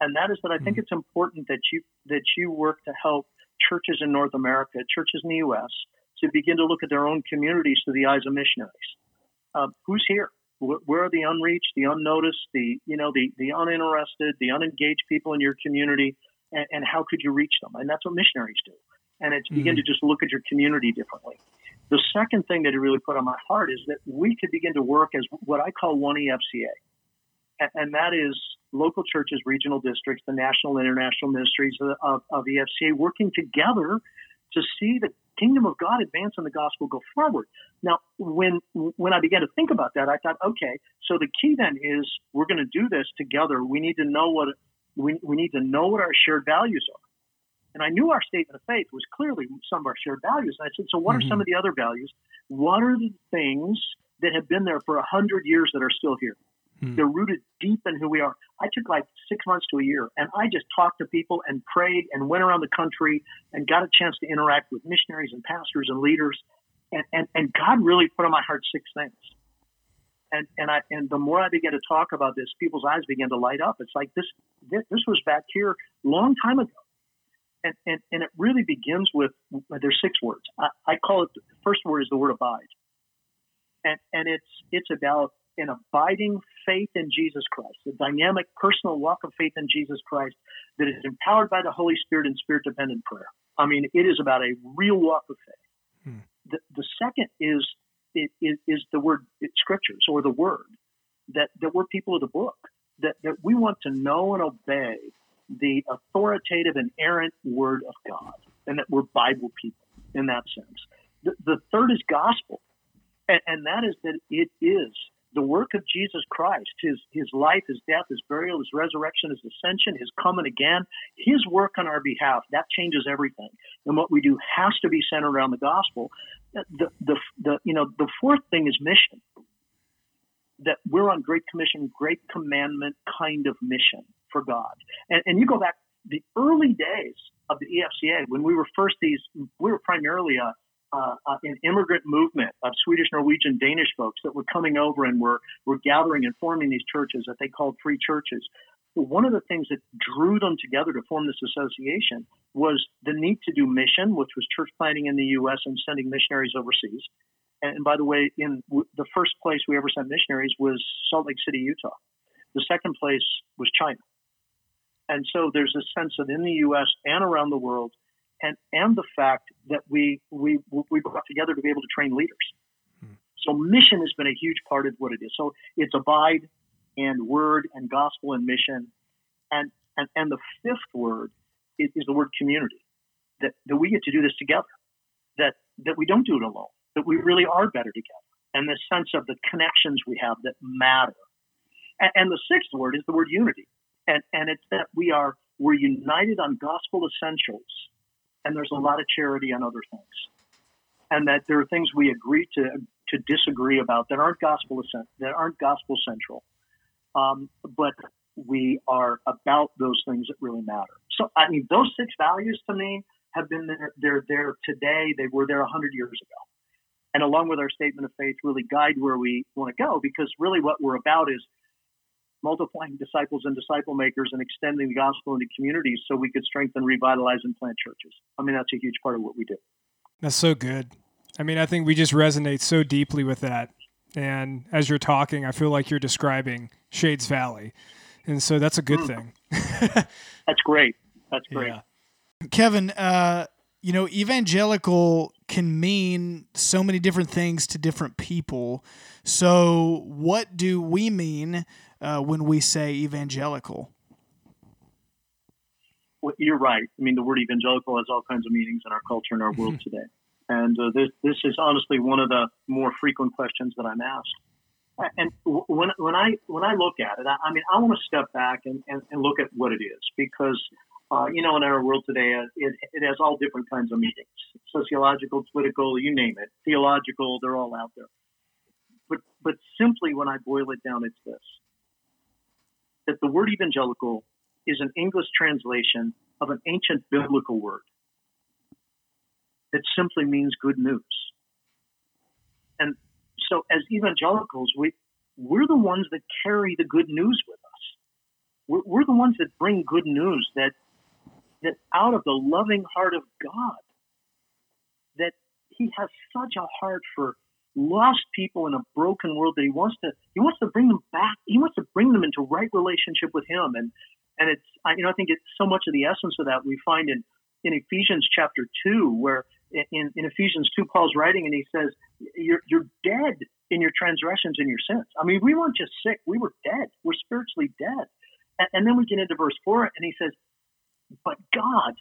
And that is that I think mm-hmm. it's important that you that you work to help churches in North America, churches in the U.S., to begin to look at their own communities through the eyes of missionaries. Uh, who's here? Where are the unreached, the unnoticed, the you know the the uninterested, the unengaged people in your community, and, and how could you reach them? And that's what missionaries do. And it's mm-hmm. begin to just look at your community differently. The second thing that it really put on my heart is that we could begin to work as what I call one EFCA, and, and that is local churches, regional districts, the national and international ministries of, of EFCA working together to see the kingdom of God advance and the gospel go forward. Now, when when I began to think about that, I thought, okay, so the key then is we're going to do this together. We need to know what we, we need to know what our shared values are. And I knew our statement of faith was clearly some of our shared values. And I said, so what mm-hmm. are some mm-hmm. of the other values? What are the things that have been there for a hundred years that are still here? Hmm. They're rooted deep in who we are. I took like six months to a year and I just talked to people and prayed and went around the country and got a chance to interact with missionaries and pastors and leaders. And, and, and God really put on my heart six things. And, and I, and the more I began to talk about this, people's eyes began to light up. It's like this, this, this was back here long time ago. And, and, and it really begins with, there's six words. I, I call it, the first word is the word abide. And, and it's, it's about an abiding faith in Jesus Christ, a dynamic personal walk of faith in Jesus Christ that is empowered by the Holy Spirit and spirit dependent prayer. I mean, it is about a real walk of faith. Hmm. The, the second is, it, is, is the word scriptures or the word that, that we're people of the book, that, that we want to know and obey the authoritative inerrant word of God, and that we're Bible people in that sense. The, the third is gospel, and, and that is that it is the work of Jesus Christ, his, his life, his death, his burial, his resurrection, his ascension, his coming again, his work on our behalf, that changes everything. And what we do has to be centered around the gospel. Uh, the, the, the, you know, the fourth thing is mission. That we're on Great Commission, Great Commandment kind of mission for God. And, and you go back the early days of the EFCA when we were first these, we were primarily a uh, uh, an immigrant movement of Swedish, Norwegian, Danish folks that were coming over and were, were gathering and forming these churches that they called free churches. One of the things that drew them together to form this association was the need to do mission, which was church planting in the U.S. and sending missionaries overseas. And by the way, in the first place we ever sent missionaries was Salt Lake City, Utah. The second place was China. And so there's a sense that in the U.S. and around the world, and and the fact that we we we brought together to be able to train leaders. Hmm. So mission has been a huge part of what it is. So it's abide and word and gospel and mission, and and and the fifth word is, is the word community. That that we get to do this together. That that we don't do it alone. That we really are better together. And the sense of the connections we have that matter. And, and the sixth word is the word unity. And and it's that we are we're united on gospel essentials and there's a lot of charity on other things. And that there are things we agree to to disagree about that aren't gospel that aren't gospel central, um, but we are about those things that really matter. So I mean, those six values to me have been there. They're there today. They were there hundred years ago, and along with our statement of faith, really guide where we want to go. Because really, what we're about is multiplying disciples and disciple makers and extending the gospel into communities so we could strengthen, revitalize, and plant churches. I mean, that's a huge part of what we do. That's so good. I mean, I think we just resonate so deeply with that. And as you're talking, I feel like you're describing Shades Valley. And so that's a good mm. thing. that's great. That's great. Yeah. Kevin, uh, you know, evangelical can mean so many different things to different people. So, what do we mean uh, when we say evangelical? Well, you're right. I mean, the word evangelical has all kinds of meanings in our culture and our world mm-hmm. today. And uh, this, this is honestly one of the more frequent questions that I'm asked. And when, when I when I look at it, I, I mean, I want to step back and, and, and look at what it is because Uh, you know, in our world today, uh, it, it has all different kinds of meanings sociological, political, you name it, theological, they're all out there. But, but simply, when I boil it down, it's this that the word evangelical is an English translation of an ancient biblical word that simply means good news. And so, as evangelicals, we, we're the ones that carry the good news with us. We're, we're the ones that bring good news that that out of the loving heart of God, that He has such a heart for lost people in a broken world that He wants to He wants to bring them back. He wants to bring them into right relationship with Him. And and it's I, you know I think it's so much of the essence of that we find in in Ephesians chapter two, where in, in Ephesians two Paul's writing and he says you're you're dead in your transgressions and your sins. I mean, we weren't just sick; we were dead. We're spiritually dead. And, and then we get into verse four, and he says, but God,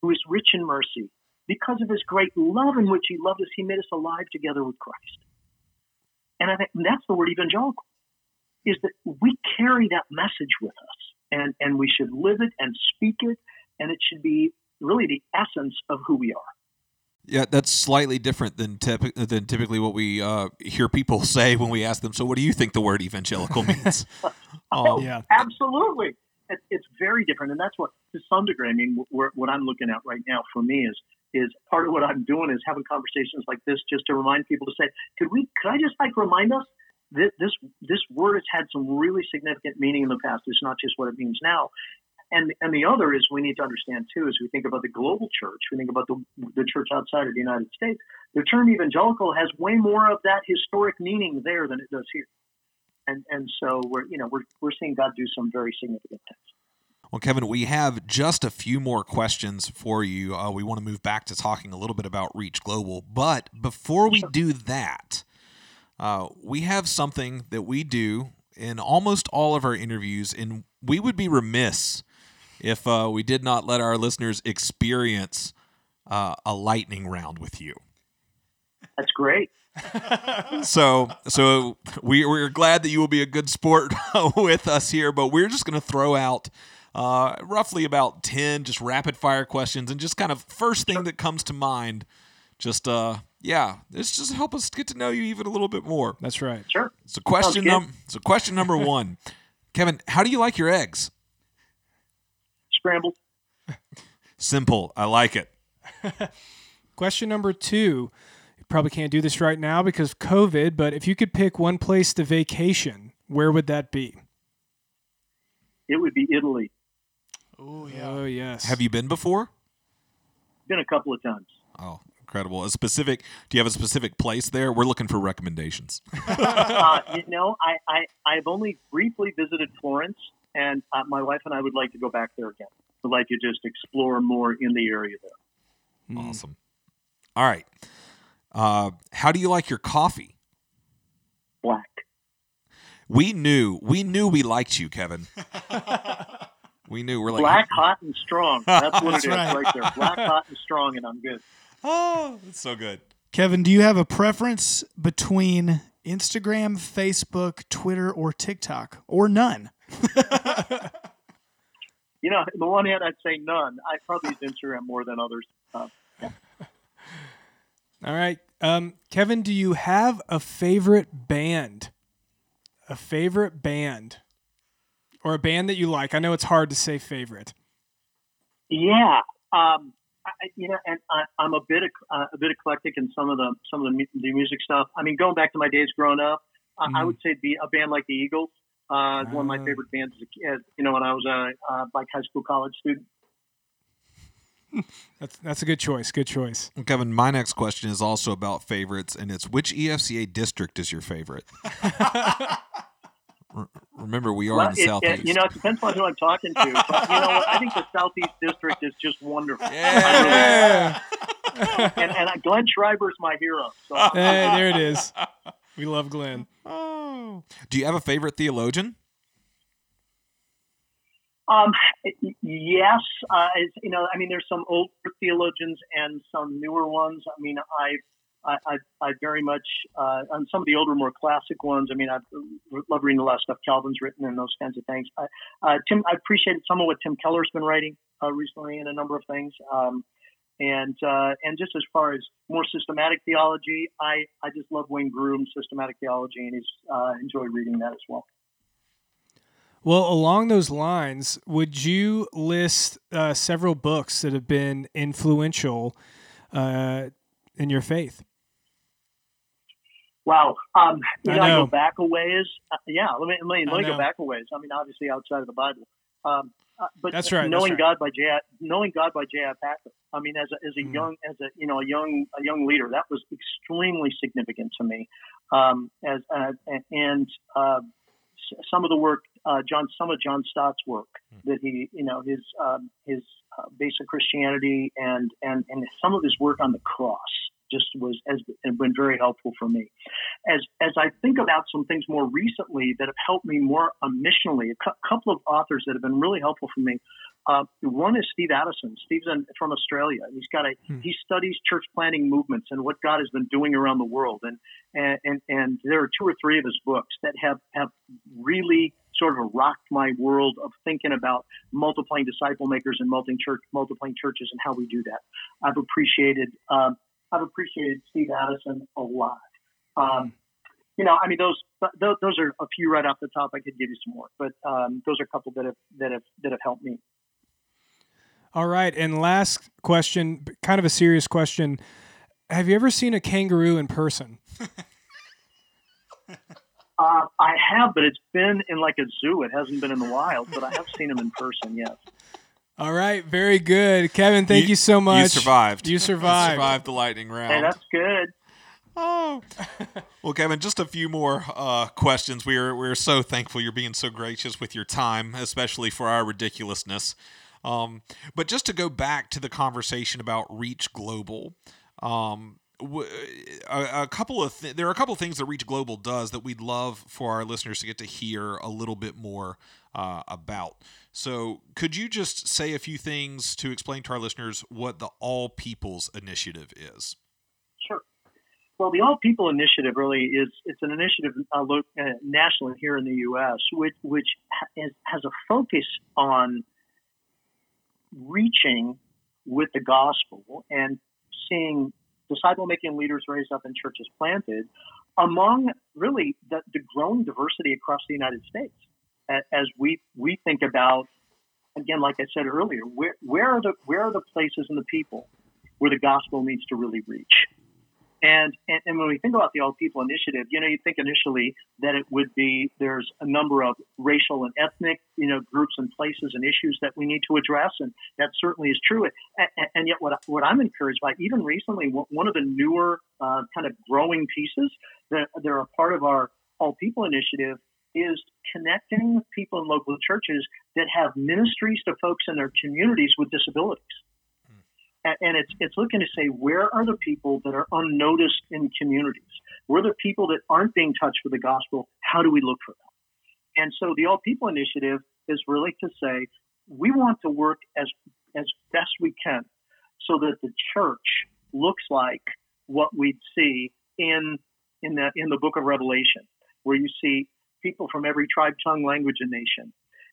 who is rich in mercy, because of his great love in which he loved us, he made us alive together with Christ. And I think that's the word evangelical, is that we carry that message with us and, and we should live it and speak it, and it should be really the essence of who we are. Yeah, that's slightly different than typ- than typically what we uh, hear people say when we ask them. So, what do you think the word evangelical means? oh, yeah, absolutely it's very different, and that's what, to some degree, I mean, what I'm looking at right now for me is is part of what I'm doing is having conversations like this just to remind people to say, could we, could I just like remind us that this this word has had some really significant meaning in the past. It's not just what it means now. And and the other is we need to understand too, as we think about the global church, we think about the the church outside of the United States. The term evangelical has way more of that historic meaning there than it does here and and so we're you know we're we're seeing God do some very significant things. Well, Kevin, we have just a few more questions for you. Uh, we want to move back to talking a little bit about Reach Global, but before we do that, uh, we have something that we do in almost all of our interviews, and we would be remiss if uh, we did not let our listeners experience uh, a lightning round with you. That's great so so we, we're glad that you will be a good sport with us here, but we're just going to throw out uh, roughly about 10 just rapid fire questions and just kind of first thing that comes to mind. Just, uh, yeah, this just help us get to know you even a little bit more. That's right. Sure. So question num- so question number one, Kevin, how do you like your eggs? Scrambled. Simple. I like it. question number two probably can't do this right now because of COVID, but if you could pick one place to vacation, where would that be? It would be Italy. Oh yeah. Oh yes. Have you been before? Been a couple of times. Oh, incredible! A specific? Do you have a specific place there? We're looking for recommendations. uh, you know, I, I I've only briefly visited Florence, and uh, my wife and I would like to go back there again. Would like to just explore more in the area there. Awesome. All right. Uh, how do you like your coffee? Black. We knew, we knew we liked you, Kevin. we knew. We're like black, hot, and strong. That's what That's it is right. right there. Black, hot, and strong, and I'm good. Oh, that's so good. Kevin, do you have a preference between Instagram, Facebook, Twitter, or TikTok, or none? you know, on the one hand, I'd say none. I probably use Instagram more than others. Uh, yeah. All right. Um, Kevin, do you have a favorite band? A favorite band? Or a band that you like? I know it's hard to say favorite. Yeah. Um, I, you know, and I, am a bit uh, a bit eclectic in some of the some of the, the music stuff. I mean, going back to my days growing up, uh, mm. I would say be a band like the Eagles. Uh, one of my ah. favorite bands as a kid. You know, when I was a uh, like high school college student. that's that's a good choice. Good choice. Kevin, my next question is also about favorites, and it's which EFCA district is your favorite? Remember, we are well, in the it, southeast. It, you know, it depends on who I'm talking to. But you know what? I think the southeast district is just wonderful. Yeah. and, and uh, Glenn Schreiber's my hero. So. Hey, there it is. We love Glenn. Oh. Do you have a favorite theologian? Um, yes, uh, you know, I mean, there's some older theologians and some newer ones. I mean, I I, I, very much uh, on some of the older, more classic ones. I mean, I love reading a lot of stuff Calvin's written and those kinds of things. I, uh, Tim, I appreciated some of what Tim Keller's been writing uh, recently in a number of things. Um, and uh, and just as far as more systematic theology, I, I just love Wayne Grudem's systematic theology, and he's uh, enjoyed reading that as well. Well, along those lines, would you list uh, several books that have been influential uh, in your faith? Wow. Um, you I know, I go back a ways. Uh, yeah, let me, let me, let me go back a ways. I mean, obviously outside of the Bible. Um, uh, but that's right. Knowing that's right. God by J. Knowing God by J. I. Packer. I mean, as a, as a mm. young as a you know a young a young leader, that was extremely significant to me. Um, as uh, and uh, some of the work uh, John some of John Stott's work mm. that he you know his um, his uh, basic Christianity and and and some of his work on the cross just was has been very helpful for me. As as I think about some things more recently that have helped me more um, missionally, a cu- couple of authors that have been really helpful for me. Uh, one is Steve Addison. Steve's in, from Australia. He's got a hmm. he studies church planting movements and what God has been doing around the world. And and and, and there are two or three of his books that have have really sort of rocked my world of thinking about multiplying disciple makers and multiplying church multiplying churches and how we do that. I've appreciated um, I've appreciated Steve Addison a lot. Um, you know, I mean, those, those are a few right off the top. I could give you some more, but um, those are a couple that have that have that have helped me. All right, and last question, kind of a serious question. Have you ever seen a kangaroo in person? uh, I have, but it's been in like a zoo. It hasn't been in the wild, but I have seen them in person. Yes. All right, very good, Kevin. Thank you, you so much. You survived. You survived. survived the lightning round. Hey, that's good. Oh, well, Kevin. Just a few more uh, questions. We are we are so thankful you're being so gracious with your time, especially for our ridiculousness. Um, but just to go back to the conversation about Reach Global, um, couple of th- there are a couple of things that Reach Global does that we'd love for our listeners to get to hear a little bit more uh, about. So, could you just say a few things to explain to our listeners what the All Peoples Initiative is? Sure. Well, the All People Initiative really is it's an initiative uh, uh, nationally here in the U.S., which which has a focus on reaching with the gospel and seeing disciple making leaders raised up and churches planted among really the, the growing diversity across the United States as we we think about again, like I said earlier, where where are the where are the places and the people where the gospel needs to really reach? And, and, and when we think about the All People Initiative, you know, you think initially that it would be there's a number of racial and ethnic, you know, groups and places and issues that we need to address, and that certainly is true. And, and yet, what what I'm encouraged by, even recently, one of the newer uh, kind of growing pieces that they're a part of our All People Initiative is connecting people in local churches that have ministries to folks in their communities with disabilities. And it's it's looking to say where are the people that are unnoticed in communities? Where are the people that aren't being touched with the gospel? How do we look for them? And so the All People Initiative is really to say we want to work as as best we can so that the church looks like what we'd see in in the in the book of Revelation, where you see people from every tribe, tongue, language, and nation.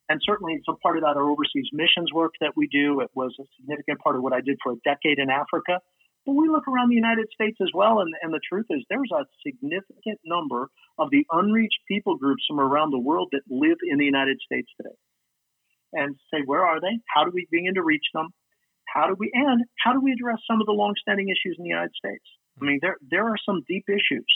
And certainly, it's a part of that our overseas missions work that we do. It was a significant part of what I did for a decade in Africa. But we look around the United States as well, and, and the truth is there's a significant number of the unreached people groups from around the world that live in the United States today. And say, where are they? How do we begin to reach them? How do we and how do we address some of the longstanding issues in the United States? I mean, there there are some deep issues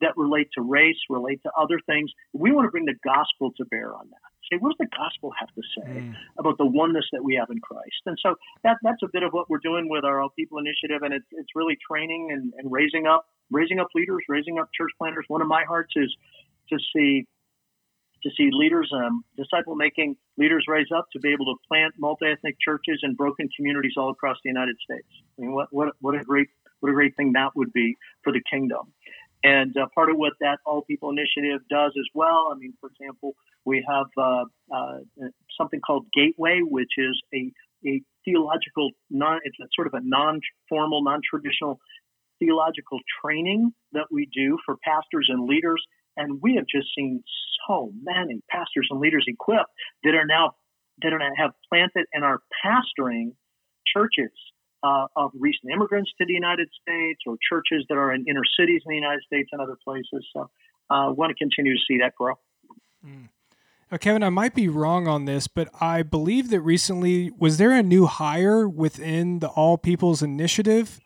that relate to race, relate to other things. We want to bring the gospel to bear on that. Say, what does the gospel have to say mm. about the oneness that we have in Christ? And so that that's a bit of what we're doing with our All People Initiative, and it's it's really training and, and raising up raising up leaders, raising up church planters. One of my hearts is to see to see leaders, um, disciple making leaders raise up to be able to plant multi ethnic churches in broken communities all across the United States. I mean, what, what, what a great what a great thing that would be for the kingdom. And uh, part of what that All People Initiative does as well, I mean, for example, we have uh, uh, something called Gateway, which is a, a theological, non, it's a sort of a non-formal, non-traditional theological training that we do for pastors and leaders. And we have just seen so many pastors and leaders equipped that are now that are have planted and are pastoring churches uh, of recent immigrants to the United States or churches that are in inner cities in the United States and other places. So I uh, want to continue to see that grow. Mm. Kevin, I might be wrong on this, but I believe that recently was there a new hire within the All People's Initiative?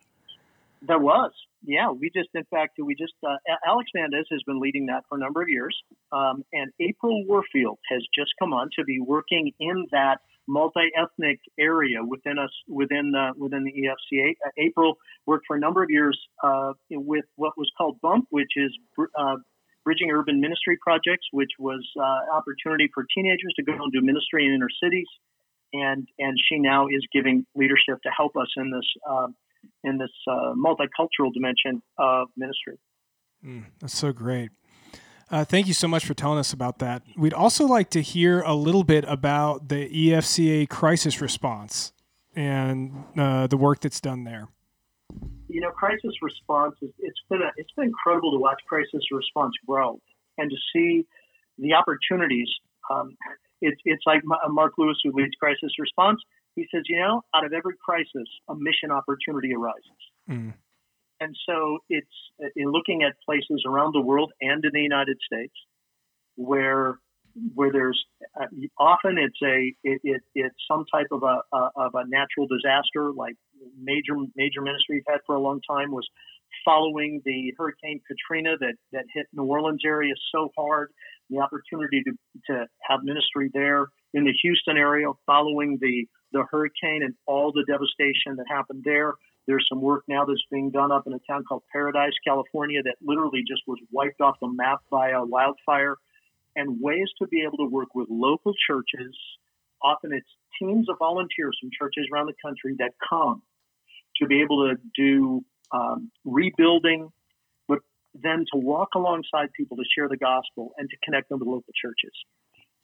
There was, yeah. We just, in fact, we just uh, Alex Mandes has been leading that for a number of years, um, and April Warfield has just come on to be working in that multi-ethnic area within us within the within the EFCA. Uh, April worked for a number of years uh, with what was called BUMP, which is uh, Bridging Urban Ministry Projects, which was uh, opportunity for teenagers to go and do ministry in inner cities, and and she now is giving leadership to help us in this uh, in this uh, multicultural dimension of ministry. Mm, that's so great. Uh, thank you so much for telling us about that. We'd also like to hear a little bit about the EFCA crisis response and uh, the work that's done there you know, crisis response is it's been a, it's been incredible to watch crisis response grow and to see the opportunities. Um, it's it's like Mark Lewis who leads crisis response. He says, you know, out of every crisis, a mission opportunity arises. Mm. And so it's in looking at places around the world and in the United States where where there's uh, often it's a it, it, it's some type of a, a, of a natural disaster like major major ministry we've had for a long time was following the Hurricane Katrina that that hit New Orleans area so hard the opportunity to to have ministry there in the Houston area following the the hurricane and all the devastation that happened there there's some work now that's being done up in a town called Paradise, California, that literally just was wiped off the map by a wildfire and ways to be able to work with local churches. Often it's teams of volunteers from churches around the country that come to be able to do um, rebuilding, but then to walk alongside people to share the gospel and to connect them to local churches.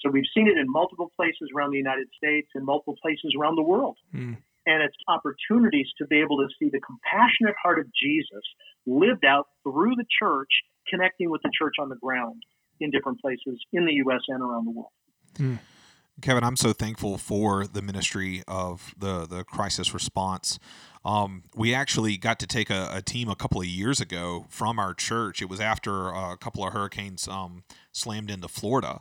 So we've seen it in multiple places around the United States and multiple places around the world. Mm. And it's opportunities to be able to see the compassionate heart of Jesus lived out through the church, connecting with the church on the ground in different places in the U.S. and around the world. Mm. Kevin, I'm so thankful for the ministry of the the crisis response. Um, we actually got to take a, a, team a couple of years ago from our church. It was after a couple of hurricanes um, slammed into Florida,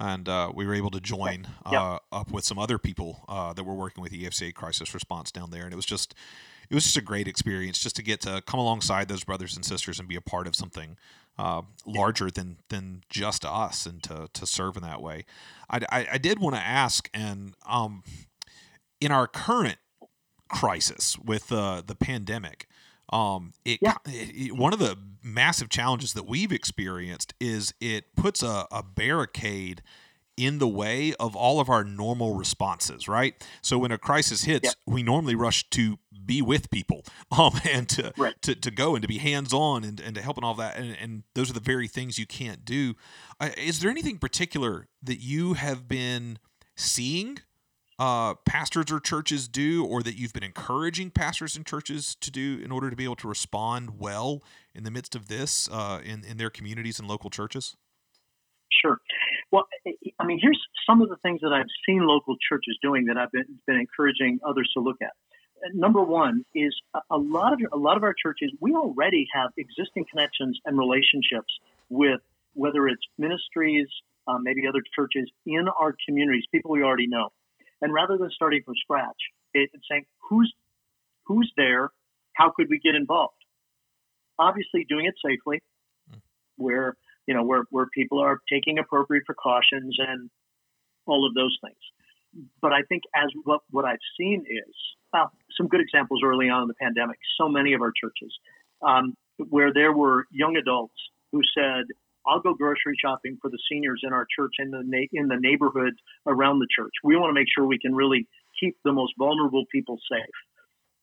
and uh, we were able to join uh, up with some other people uh, that were working with EFCA crisis response down there, and it was just it was just a great experience just to get to come alongside those brothers and sisters and be a part of something uh, larger than than just us and to to serve in that way. I, I, I did want to ask, and um, in our current crisis with uh, the pandemic, um, it, yeah. it, one of the massive challenges that we've experienced is it puts a, a barricade in the way of all of our normal responses, right? So when a crisis hits, yeah. we normally rush to be with people um, and to, right. to, to go and to be hands on and, and to help and all that. And, and those are the very things you can't do. Uh, is there anything particular that you have been seeing uh, pastors or churches do, or that you've been encouraging pastors and churches to do in order to be able to respond well in the midst of this uh, in, in their communities and local churches? Sure. Well, I mean, here's some of the things that I've seen local churches doing that I've been, been encouraging others to look at. Number one is a lot of a lot of our churches. We already have existing connections and relationships with whether it's ministries, uh, maybe other churches in our communities, people we already know. And rather than starting from scratch, it's saying who's who's there, how could we get involved? Obviously, doing it safely, where you know, where, where people are taking appropriate precautions and all of those things. But I think as what, what I've seen is well, some good examples early on in the pandemic. So many of our churches um, where there were young adults who said, "I'll go grocery shopping for the seniors in our church in the na- in the neighborhood around the church. We want to make sure we can really keep the most vulnerable people safe."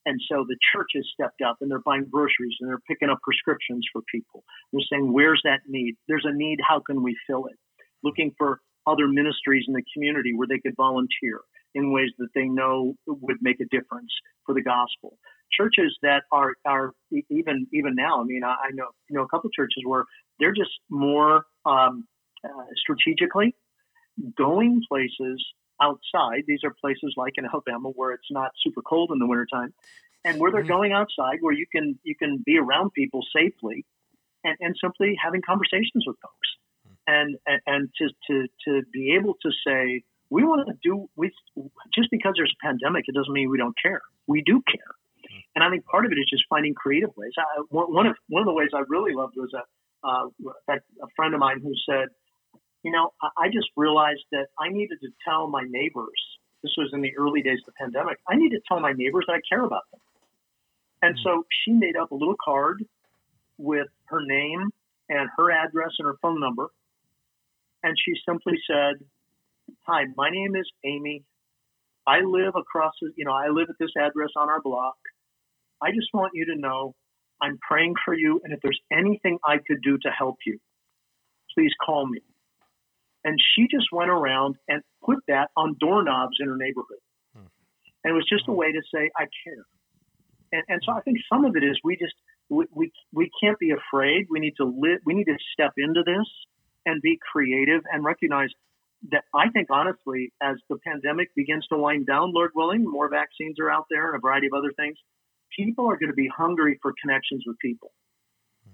And so the church has stepped up and they're buying groceries and they're picking up prescriptions for people. They're saying, where's that need? There's a need. How can we fill it? Looking for other ministries in the community where they could volunteer. in ways that they know would make a difference for the gospel. Churches that are are even even now. I mean, I, I know you know a couple churches where they're just more um, uh, strategically going places outside. These are places like in Alabama where it's not super cold in the wintertime and where they're mm-hmm. going outside where you can you can be around people safely and, and simply having conversations with folks and and to to to be able to say we want to do we just because there's a pandemic it doesn't mean we don't care. We do care. And I think part of it is just finding creative ways. I, one of one of the ways I really loved was a uh, a friend of mine who said you know I just realized that I needed to tell my neighbors this was in the early days of the pandemic I need to tell my neighbors that I care about them. And so she made up a little card with her name and her address and her phone number. And she simply said, Hi, my name is Amy. I live across, you know, I live at this address on our block. I just want you to know I'm praying for you. And if there's anything I could do to help you, please call me. And she just went around and put that on doorknobs in her neighborhood. Hmm. And it was just a way to say, I care. And, and so I think some of it is we just we, we we can't be afraid. We need to live. We need to step into this and be creative and recognize that I think honestly, as the pandemic begins to wind down, Lord willing, more vaccines are out there and a variety of other things. People are going to be hungry for connections with people,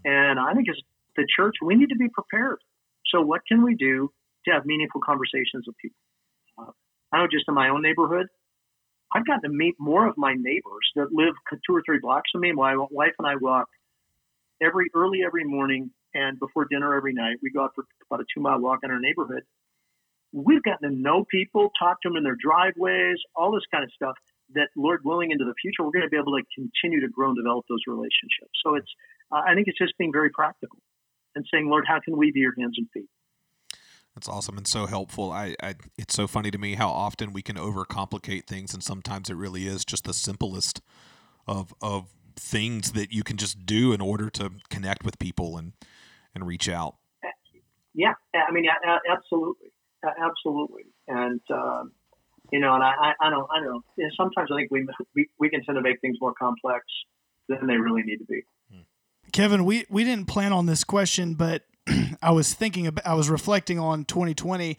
and I think as the church, we need to be prepared. So, what can we do to have meaningful conversations with people? Uh, I know just in my own neighborhood, I've gotten to meet more of my neighbors that live two or three blocks from me. My wife and I walk every early every morning and before dinner every night. We go out for about a two mile walk in our neighborhood. We've gotten to know people, talk to them in their driveways, all this kind of stuff. That Lord willing, into the future, we're going to be able to continue to grow and develop those relationships. So it's, uh, I think it's just being very practical and saying, Lord, how can we be your hands and feet? That's awesome and so helpful. I, I, it's so funny to me how often we can overcomplicate things, and sometimes it really is just the simplest of of things that you can just do in order to connect with people and and reach out. Yeah, I mean, absolutely, absolutely, and uh, you know, and I, I don't, I don't know. Sometimes I think we, we we can tend to make things more complex than they really need to be. Kevin, we we didn't plan on this question, but I was thinking about, I was reflecting on 2020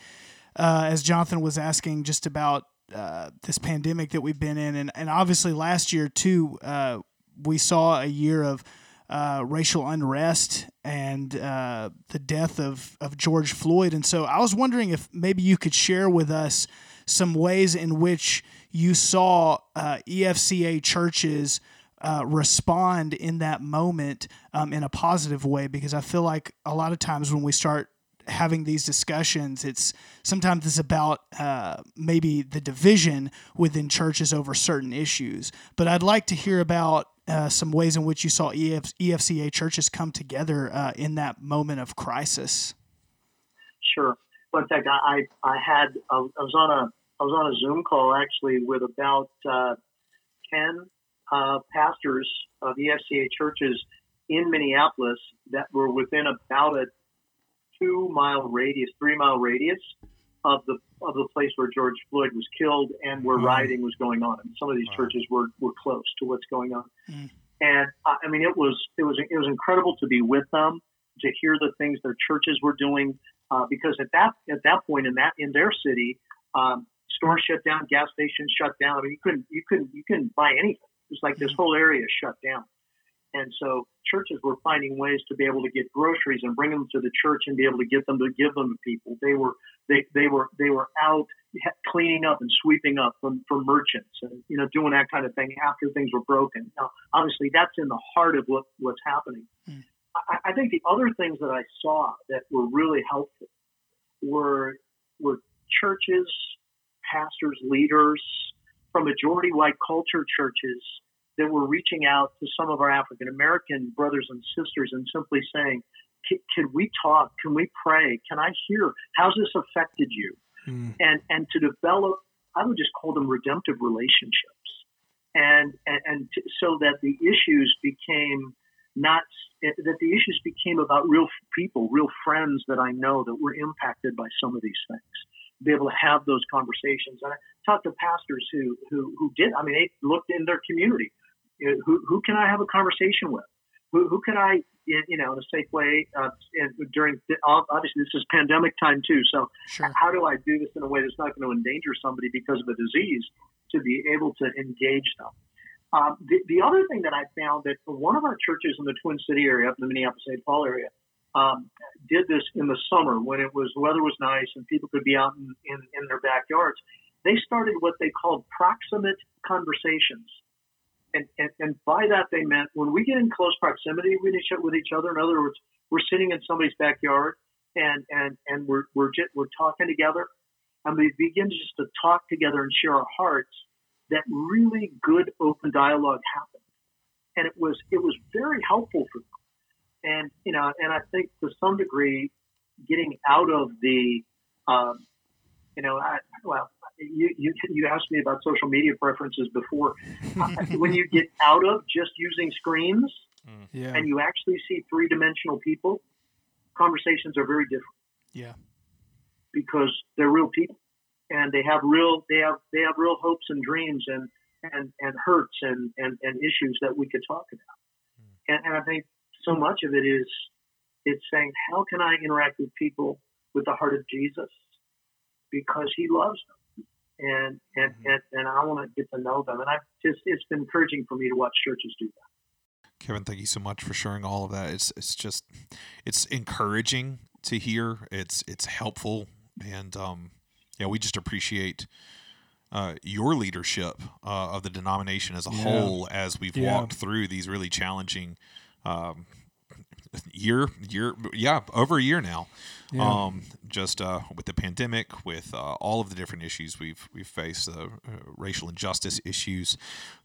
uh, as Jonathan was asking just about uh, this pandemic that we've been in, and and obviously last year too, uh, we saw a year of. Uh, racial unrest and uh, the death of, of George Floyd. And so I was wondering if maybe you could share with us some ways in which you saw uh, EFCA churches uh, respond in that moment um, in a positive way because I feel like a lot of times when we start having these discussions, it's sometimes it's about uh, maybe the division within churches over certain issues. But I'd like to hear about uh, some ways in which you saw EF- EFCA churches come together uh, in that moment of crisis. Sure. Well, in fact, I I had I was on a I was on a Zoom call actually with about uh, ten uh, pastors of EFCA churches in Minneapolis that were within about a two mile radius, three mile radius of the of the place where George Floyd was killed and where mm. rioting was going on. And some of these churches were, were close to what's going on. Mm. And I mean, it was it was it was incredible to be with them, to hear the things their churches were doing, uh, because at that at that point in that in their city, um, stores shut down, gas stations shut down. I mean, you couldn't you couldn't you couldn't buy anything. It's like this whole area shut down. And so churches were finding ways to be able to get groceries and bring them to the church and be able to get them to give them to people. They were they, they were they were out cleaning up and sweeping up from from merchants and you know doing that kind of thing after things were broken. Now, obviously, that's in the heart of what what's happening. Mm. I, I think the other things that I saw that were really helpful were were churches, pastors, leaders, from majority white culture churches that were reaching out to some of our African American brothers and sisters and simply saying, can we talk? Can we pray? Can I hear? How's this affected you? Mm. And and to develop, I would just call them redemptive relationships, and and, and to, so that the issues became not that the issues became about real people, real friends that I know that were impacted by some of these things. be able to have those conversations. And I talked to pastors who who who did. I mean, they looked in their community. You know, who who can I have a conversation with? Who who can I you know in a safe way? Uh, and during obviously this is pandemic time too. So Sure. how do I do this in a way that's not going to endanger somebody because of a disease to be able to engage them? Um, the, the other thing that I found that one of our churches in the Twin City area, up in the Minneapolis St. Paul area, um, did this in the summer when it was the weather was nice and people could be out in, in, in their backyards. They started what they called proximate conversations. And, and, and by that they meant when we get in close proximity with each, with each other, in other words, we're sitting in somebody's backyard and, and, and we're, we're, we're talking together and we begin just to talk together and share our hearts, that really good open dialogue happened. And it was, it was very helpful for them and you know, and I think to some degree, getting out of the, um, you know, I, well, you, you you asked me about social media preferences before. when you get out of just using screens mm. Yeah. and you actually see three dimensional people, conversations are very different Yeah. because they're real people and they have real they have they have real hopes and dreams and and, and hurts and, and, and issues that we could talk about. Mm. And, and I think so much of it is it's saying how can I interact with people with the heart of Jesus because he loves them and and, and, and I want to get to know them and I've just it's been encouraging for me to watch churches do that. Kevin, thank you so much for sharing all of that. It's it's just it's encouraging to hear. It's it's helpful, and um, yeah, we just appreciate uh, your leadership uh, of the denomination as a Yeah. whole as we've Yeah. walked through these really challenging um, year year yeah over a year now. Yeah. Um, just uh, with the pandemic, with uh, all of the different issues we've we've faced, uh, uh, racial injustice issues,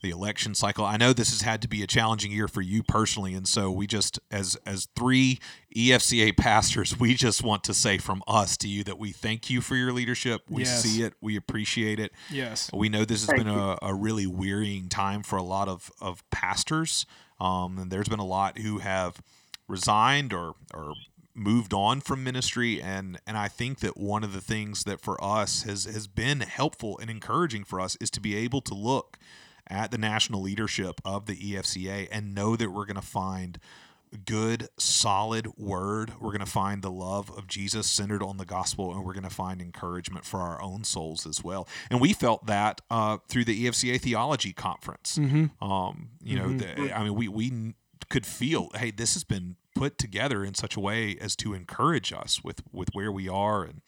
the election cycle. I know this has had to be a challenging year for you personally, and so we just, as as three EFCA pastors, we just want to say from us to you that we thank you for your leadership. We Yes. see it, we appreciate it. yes. We know this has Thank been a, a really wearying time for a lot of, of pastors. Um, and there's been a lot who have resigned or, or moved on from ministry. And, and I think that one of the things that for us has, has been helpful and encouraging for us is to be able to look at the national leadership of the EFCA and know that we're going to find good, solid word. We're going to find the love of Jesus centered on the gospel, and we're going to find encouragement for our own souls as well. And we felt that uh, through the EFCA Theology Conference. Mm-hmm. Um, you know, the, I mean, we we could feel, hey, this has been put together in such a way as to encourage us with with where we are, and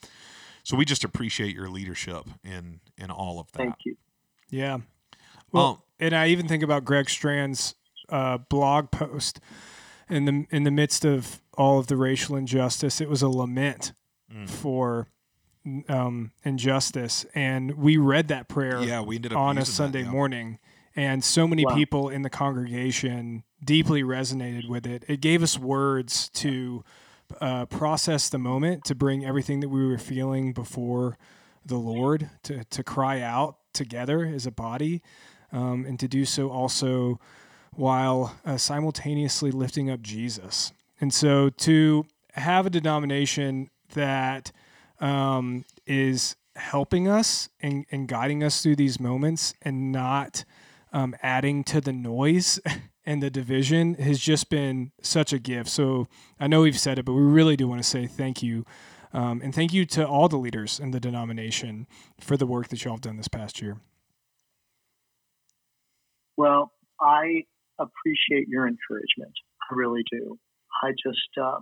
so we just appreciate your leadership in in all of that. Thank you. Yeah. Well, Um, and I even think about Greg Strand's uh, blog post in the in the midst of all of the racial injustice. It was a lament Mm. for um, injustice, and we read that prayer yeah, we ended up on a using that, Sunday yeah. morning, and so many Wow. people in the congregation deeply resonated with it. It gave us words to uh, process the moment, to bring everything that we were feeling before the Lord, to to cry out together as a body, um, and to do so also while uh, simultaneously lifting up Jesus. And so to have a denomination that um, is helping us and, and guiding us through these moments and not um, adding to the noise and the division has just been such a gift. So I know we've said it, but we really do want to say thank you. Um, and thank you to all the leaders in the denomination for the work that y'all have done this past year. Well, I appreciate your encouragement. I really do. I just, uh,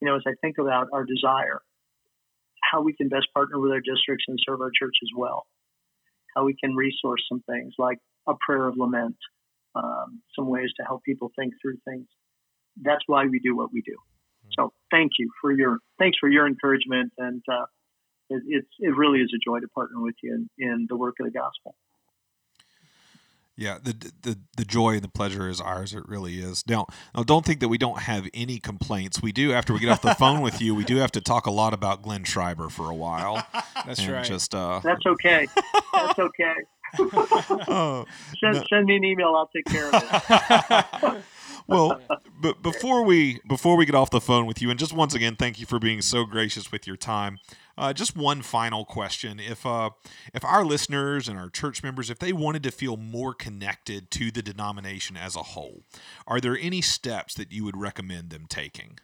you know, as I think about our desire, how we can best partner with our districts and serve our church as well, how we can resource some things like a prayer of lament, um, some ways to help people think through things. That's why we do what we do. So thank you for your thanks for your encouragement, and uh, it, it's it really is a joy to partner with you in, in the work of the gospel. Yeah, the the the joy and the pleasure is ours. It really is. Now, now, don't think that we don't have any complaints. We do after we get off the phone with you. We do have to talk a lot about Glenn Schreiber for a while. That's and right. Just uh, That's okay. That's okay. Oh, Send, No. send me an email. I'll take care of it. well, but before we before we get off the phone with you, and just once again, thank you for being so gracious with your time. uh, just one final question: if uh, if our listeners and our church members, if they wanted to feel more connected to the denomination as a whole, are there any steps that you would recommend them taking?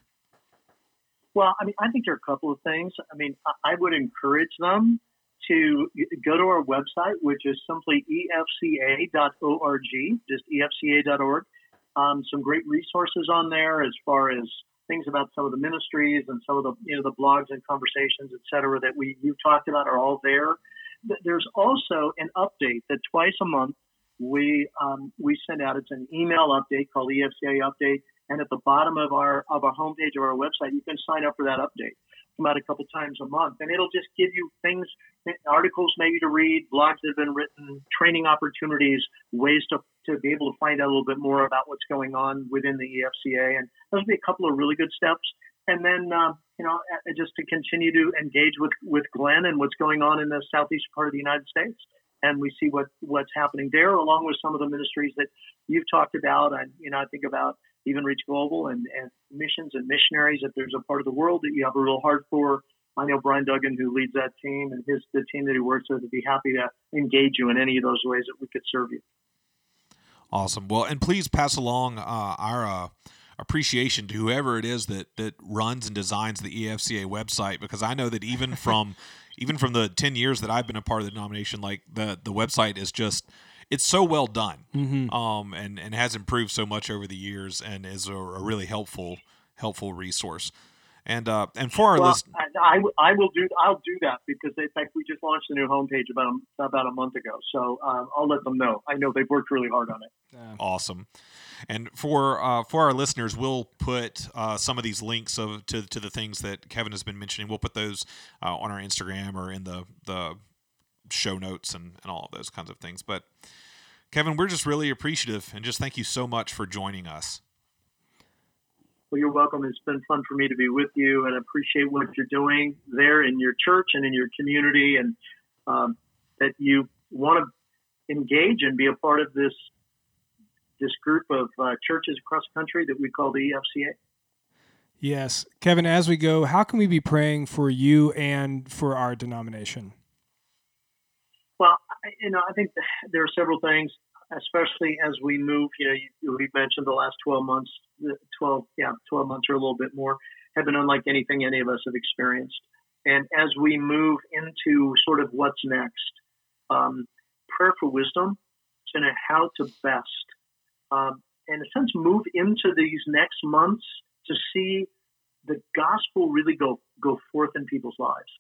Well, I mean, I think there are a couple of things. I mean, I would encourage them to go to our website, which is simply efca.org, just efca.org. Um, some great resources on there as far as things about some of the ministries and some of the you know the blogs and conversations, et cetera, that we you talked about are all there. There's also an update that twice a month we um, we send out. It's an email update called EFCA Update, and at the bottom of our of our homepage of our website, you can sign up for that update come out a couple times a month, and it'll just give you things, articles maybe to read, blogs that have been written, training opportunities, ways to to be able to find out a little bit more about what's going on within the EFCA, and those would be a couple of really good steps. And then, uh, you know, just to continue to engage with with Glenn and what's going on in the southeast part of the United States and we see what what's happening there, along with some of the ministries that you've talked about. And you know, I think about even Reach Global and, and missions and missionaries. If there's a part of the world that you have a real heart for, I know Brian Duggan, who leads that team, and his the team that he works with, would be happy to engage you in any of those ways that we could serve you. Awesome. Well, and please pass along uh, our uh, appreciation to whoever it is that that runs and designs the EFCA website, because I know that even from even from the ten years that I've been a part of the denomination, like the the website is just it's so well done, mm-hmm. um, and and has improved so much over the years, and is a, a really helpful helpful resource. And uh, and for our well, list, I, I, will do I'll do that because in fact we just launched a new homepage about a, about a month ago, so um, I'll let them know. I know they've worked really hard on it. Yeah. Awesome. And for uh, for our listeners, we'll put uh, some of these links of to, to the things that Kevin has been mentioning. We'll put those uh, on our Instagram or in the the show notes and, and all of those kinds of things. But Kevin, we're just really appreciative and just thank you so much for joining us. Well, you're welcome. It's been fun for me to be with you and appreciate what you're doing there in your church and in your community and um, that you want to engage and be a part of this this group of uh, churches across the country that we call the EFCA. Yes. Kevin, as we go, how can we be praying for you and for our denomination? Well, you know, I think there are several things, especially as we move. You know, you, we mentioned the last 12 months, 12, yeah, 12 months or a little bit more have been unlike anything any of us have experienced. And as we move into sort of what's next, um, prayer for wisdom and how to best, um, in a sense, move into these next months to see the gospel really go go forth in people's lives.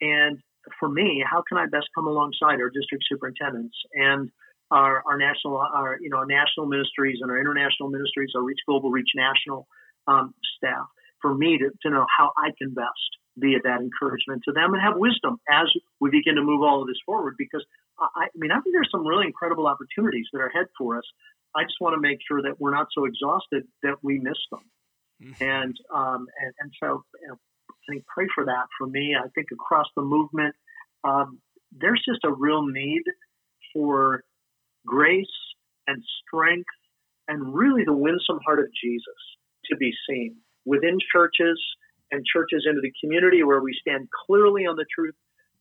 And for me, how can I best come alongside our district superintendents and our, our national, our you know, our national ministries and our international ministries, our Reach Global, Reach National um, staff, for me to, to know how I can best be at that encouragement to them and have wisdom as we begin to move all of this forward. Because I, I mean, I think there's some really incredible opportunities that are ahead for us. I just want to make sure that we're not so exhausted that we miss them. Mm-hmm. And, um, and and so you know, Think pray for that for me. I think across the movement, um, there's just a real need for grace and strength and really the winsome heart of Jesus to be seen within churches and churches into the community where we stand clearly on the truth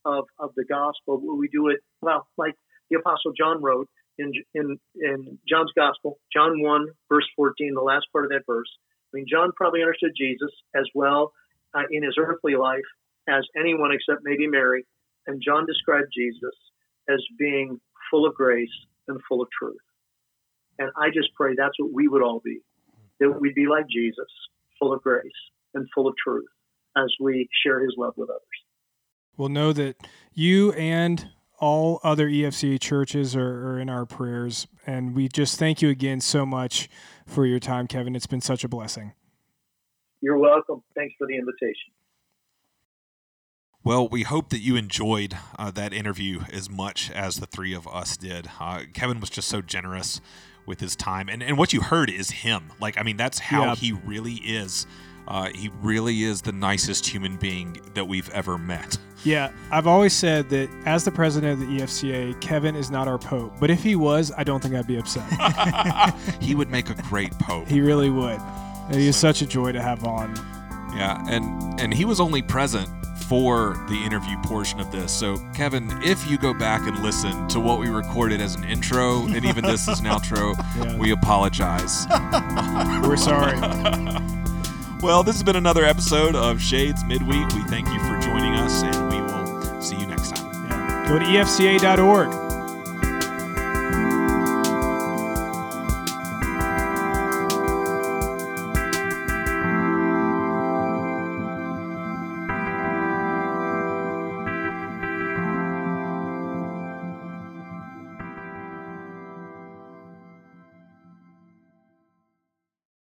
of, of the gospel. Where we do it, well, like the Apostle John wrote in, in, in John's gospel, John 1, verse 14, the last part of that verse. I mean, John probably understood Jesus as well uh, in his earthly life as anyone except maybe Mary. And John described Jesus as being full of grace and full of truth. And I just pray that's what we would all be that we'd be like Jesus, full of grace and full of truth as we share his love with others. We'll know that you and all other EFCA churches are, are, in our prayers. And we just thank you again so much for your time, Kevin. It's been such a blessing. You're welcome. Thanks for the invitation. Well, we hope that you enjoyed uh, that interview as much as the three of us did. Uh, Kevin was just so generous with his time, and and what you heard is him. Like, I mean, that's how yeah. he really is. Uh, he really is the nicest human being that we've ever met. Yeah, I've always said that as the president of the EFCA, Kevin is not our pope. But if he was, I don't think I'd be upset. he would make a great pope. He really would. He is such a joy to have on. Yeah, and and he was only present for the interview portion of this. So, Kevin, if you go back and listen to what we recorded as an intro, and even this is an outro, Yeah. we apologize. We're sorry. well, this has been another episode of Shades Midweek. We thank you for joining us, and we will see you next time. Yeah. Go to efca.org.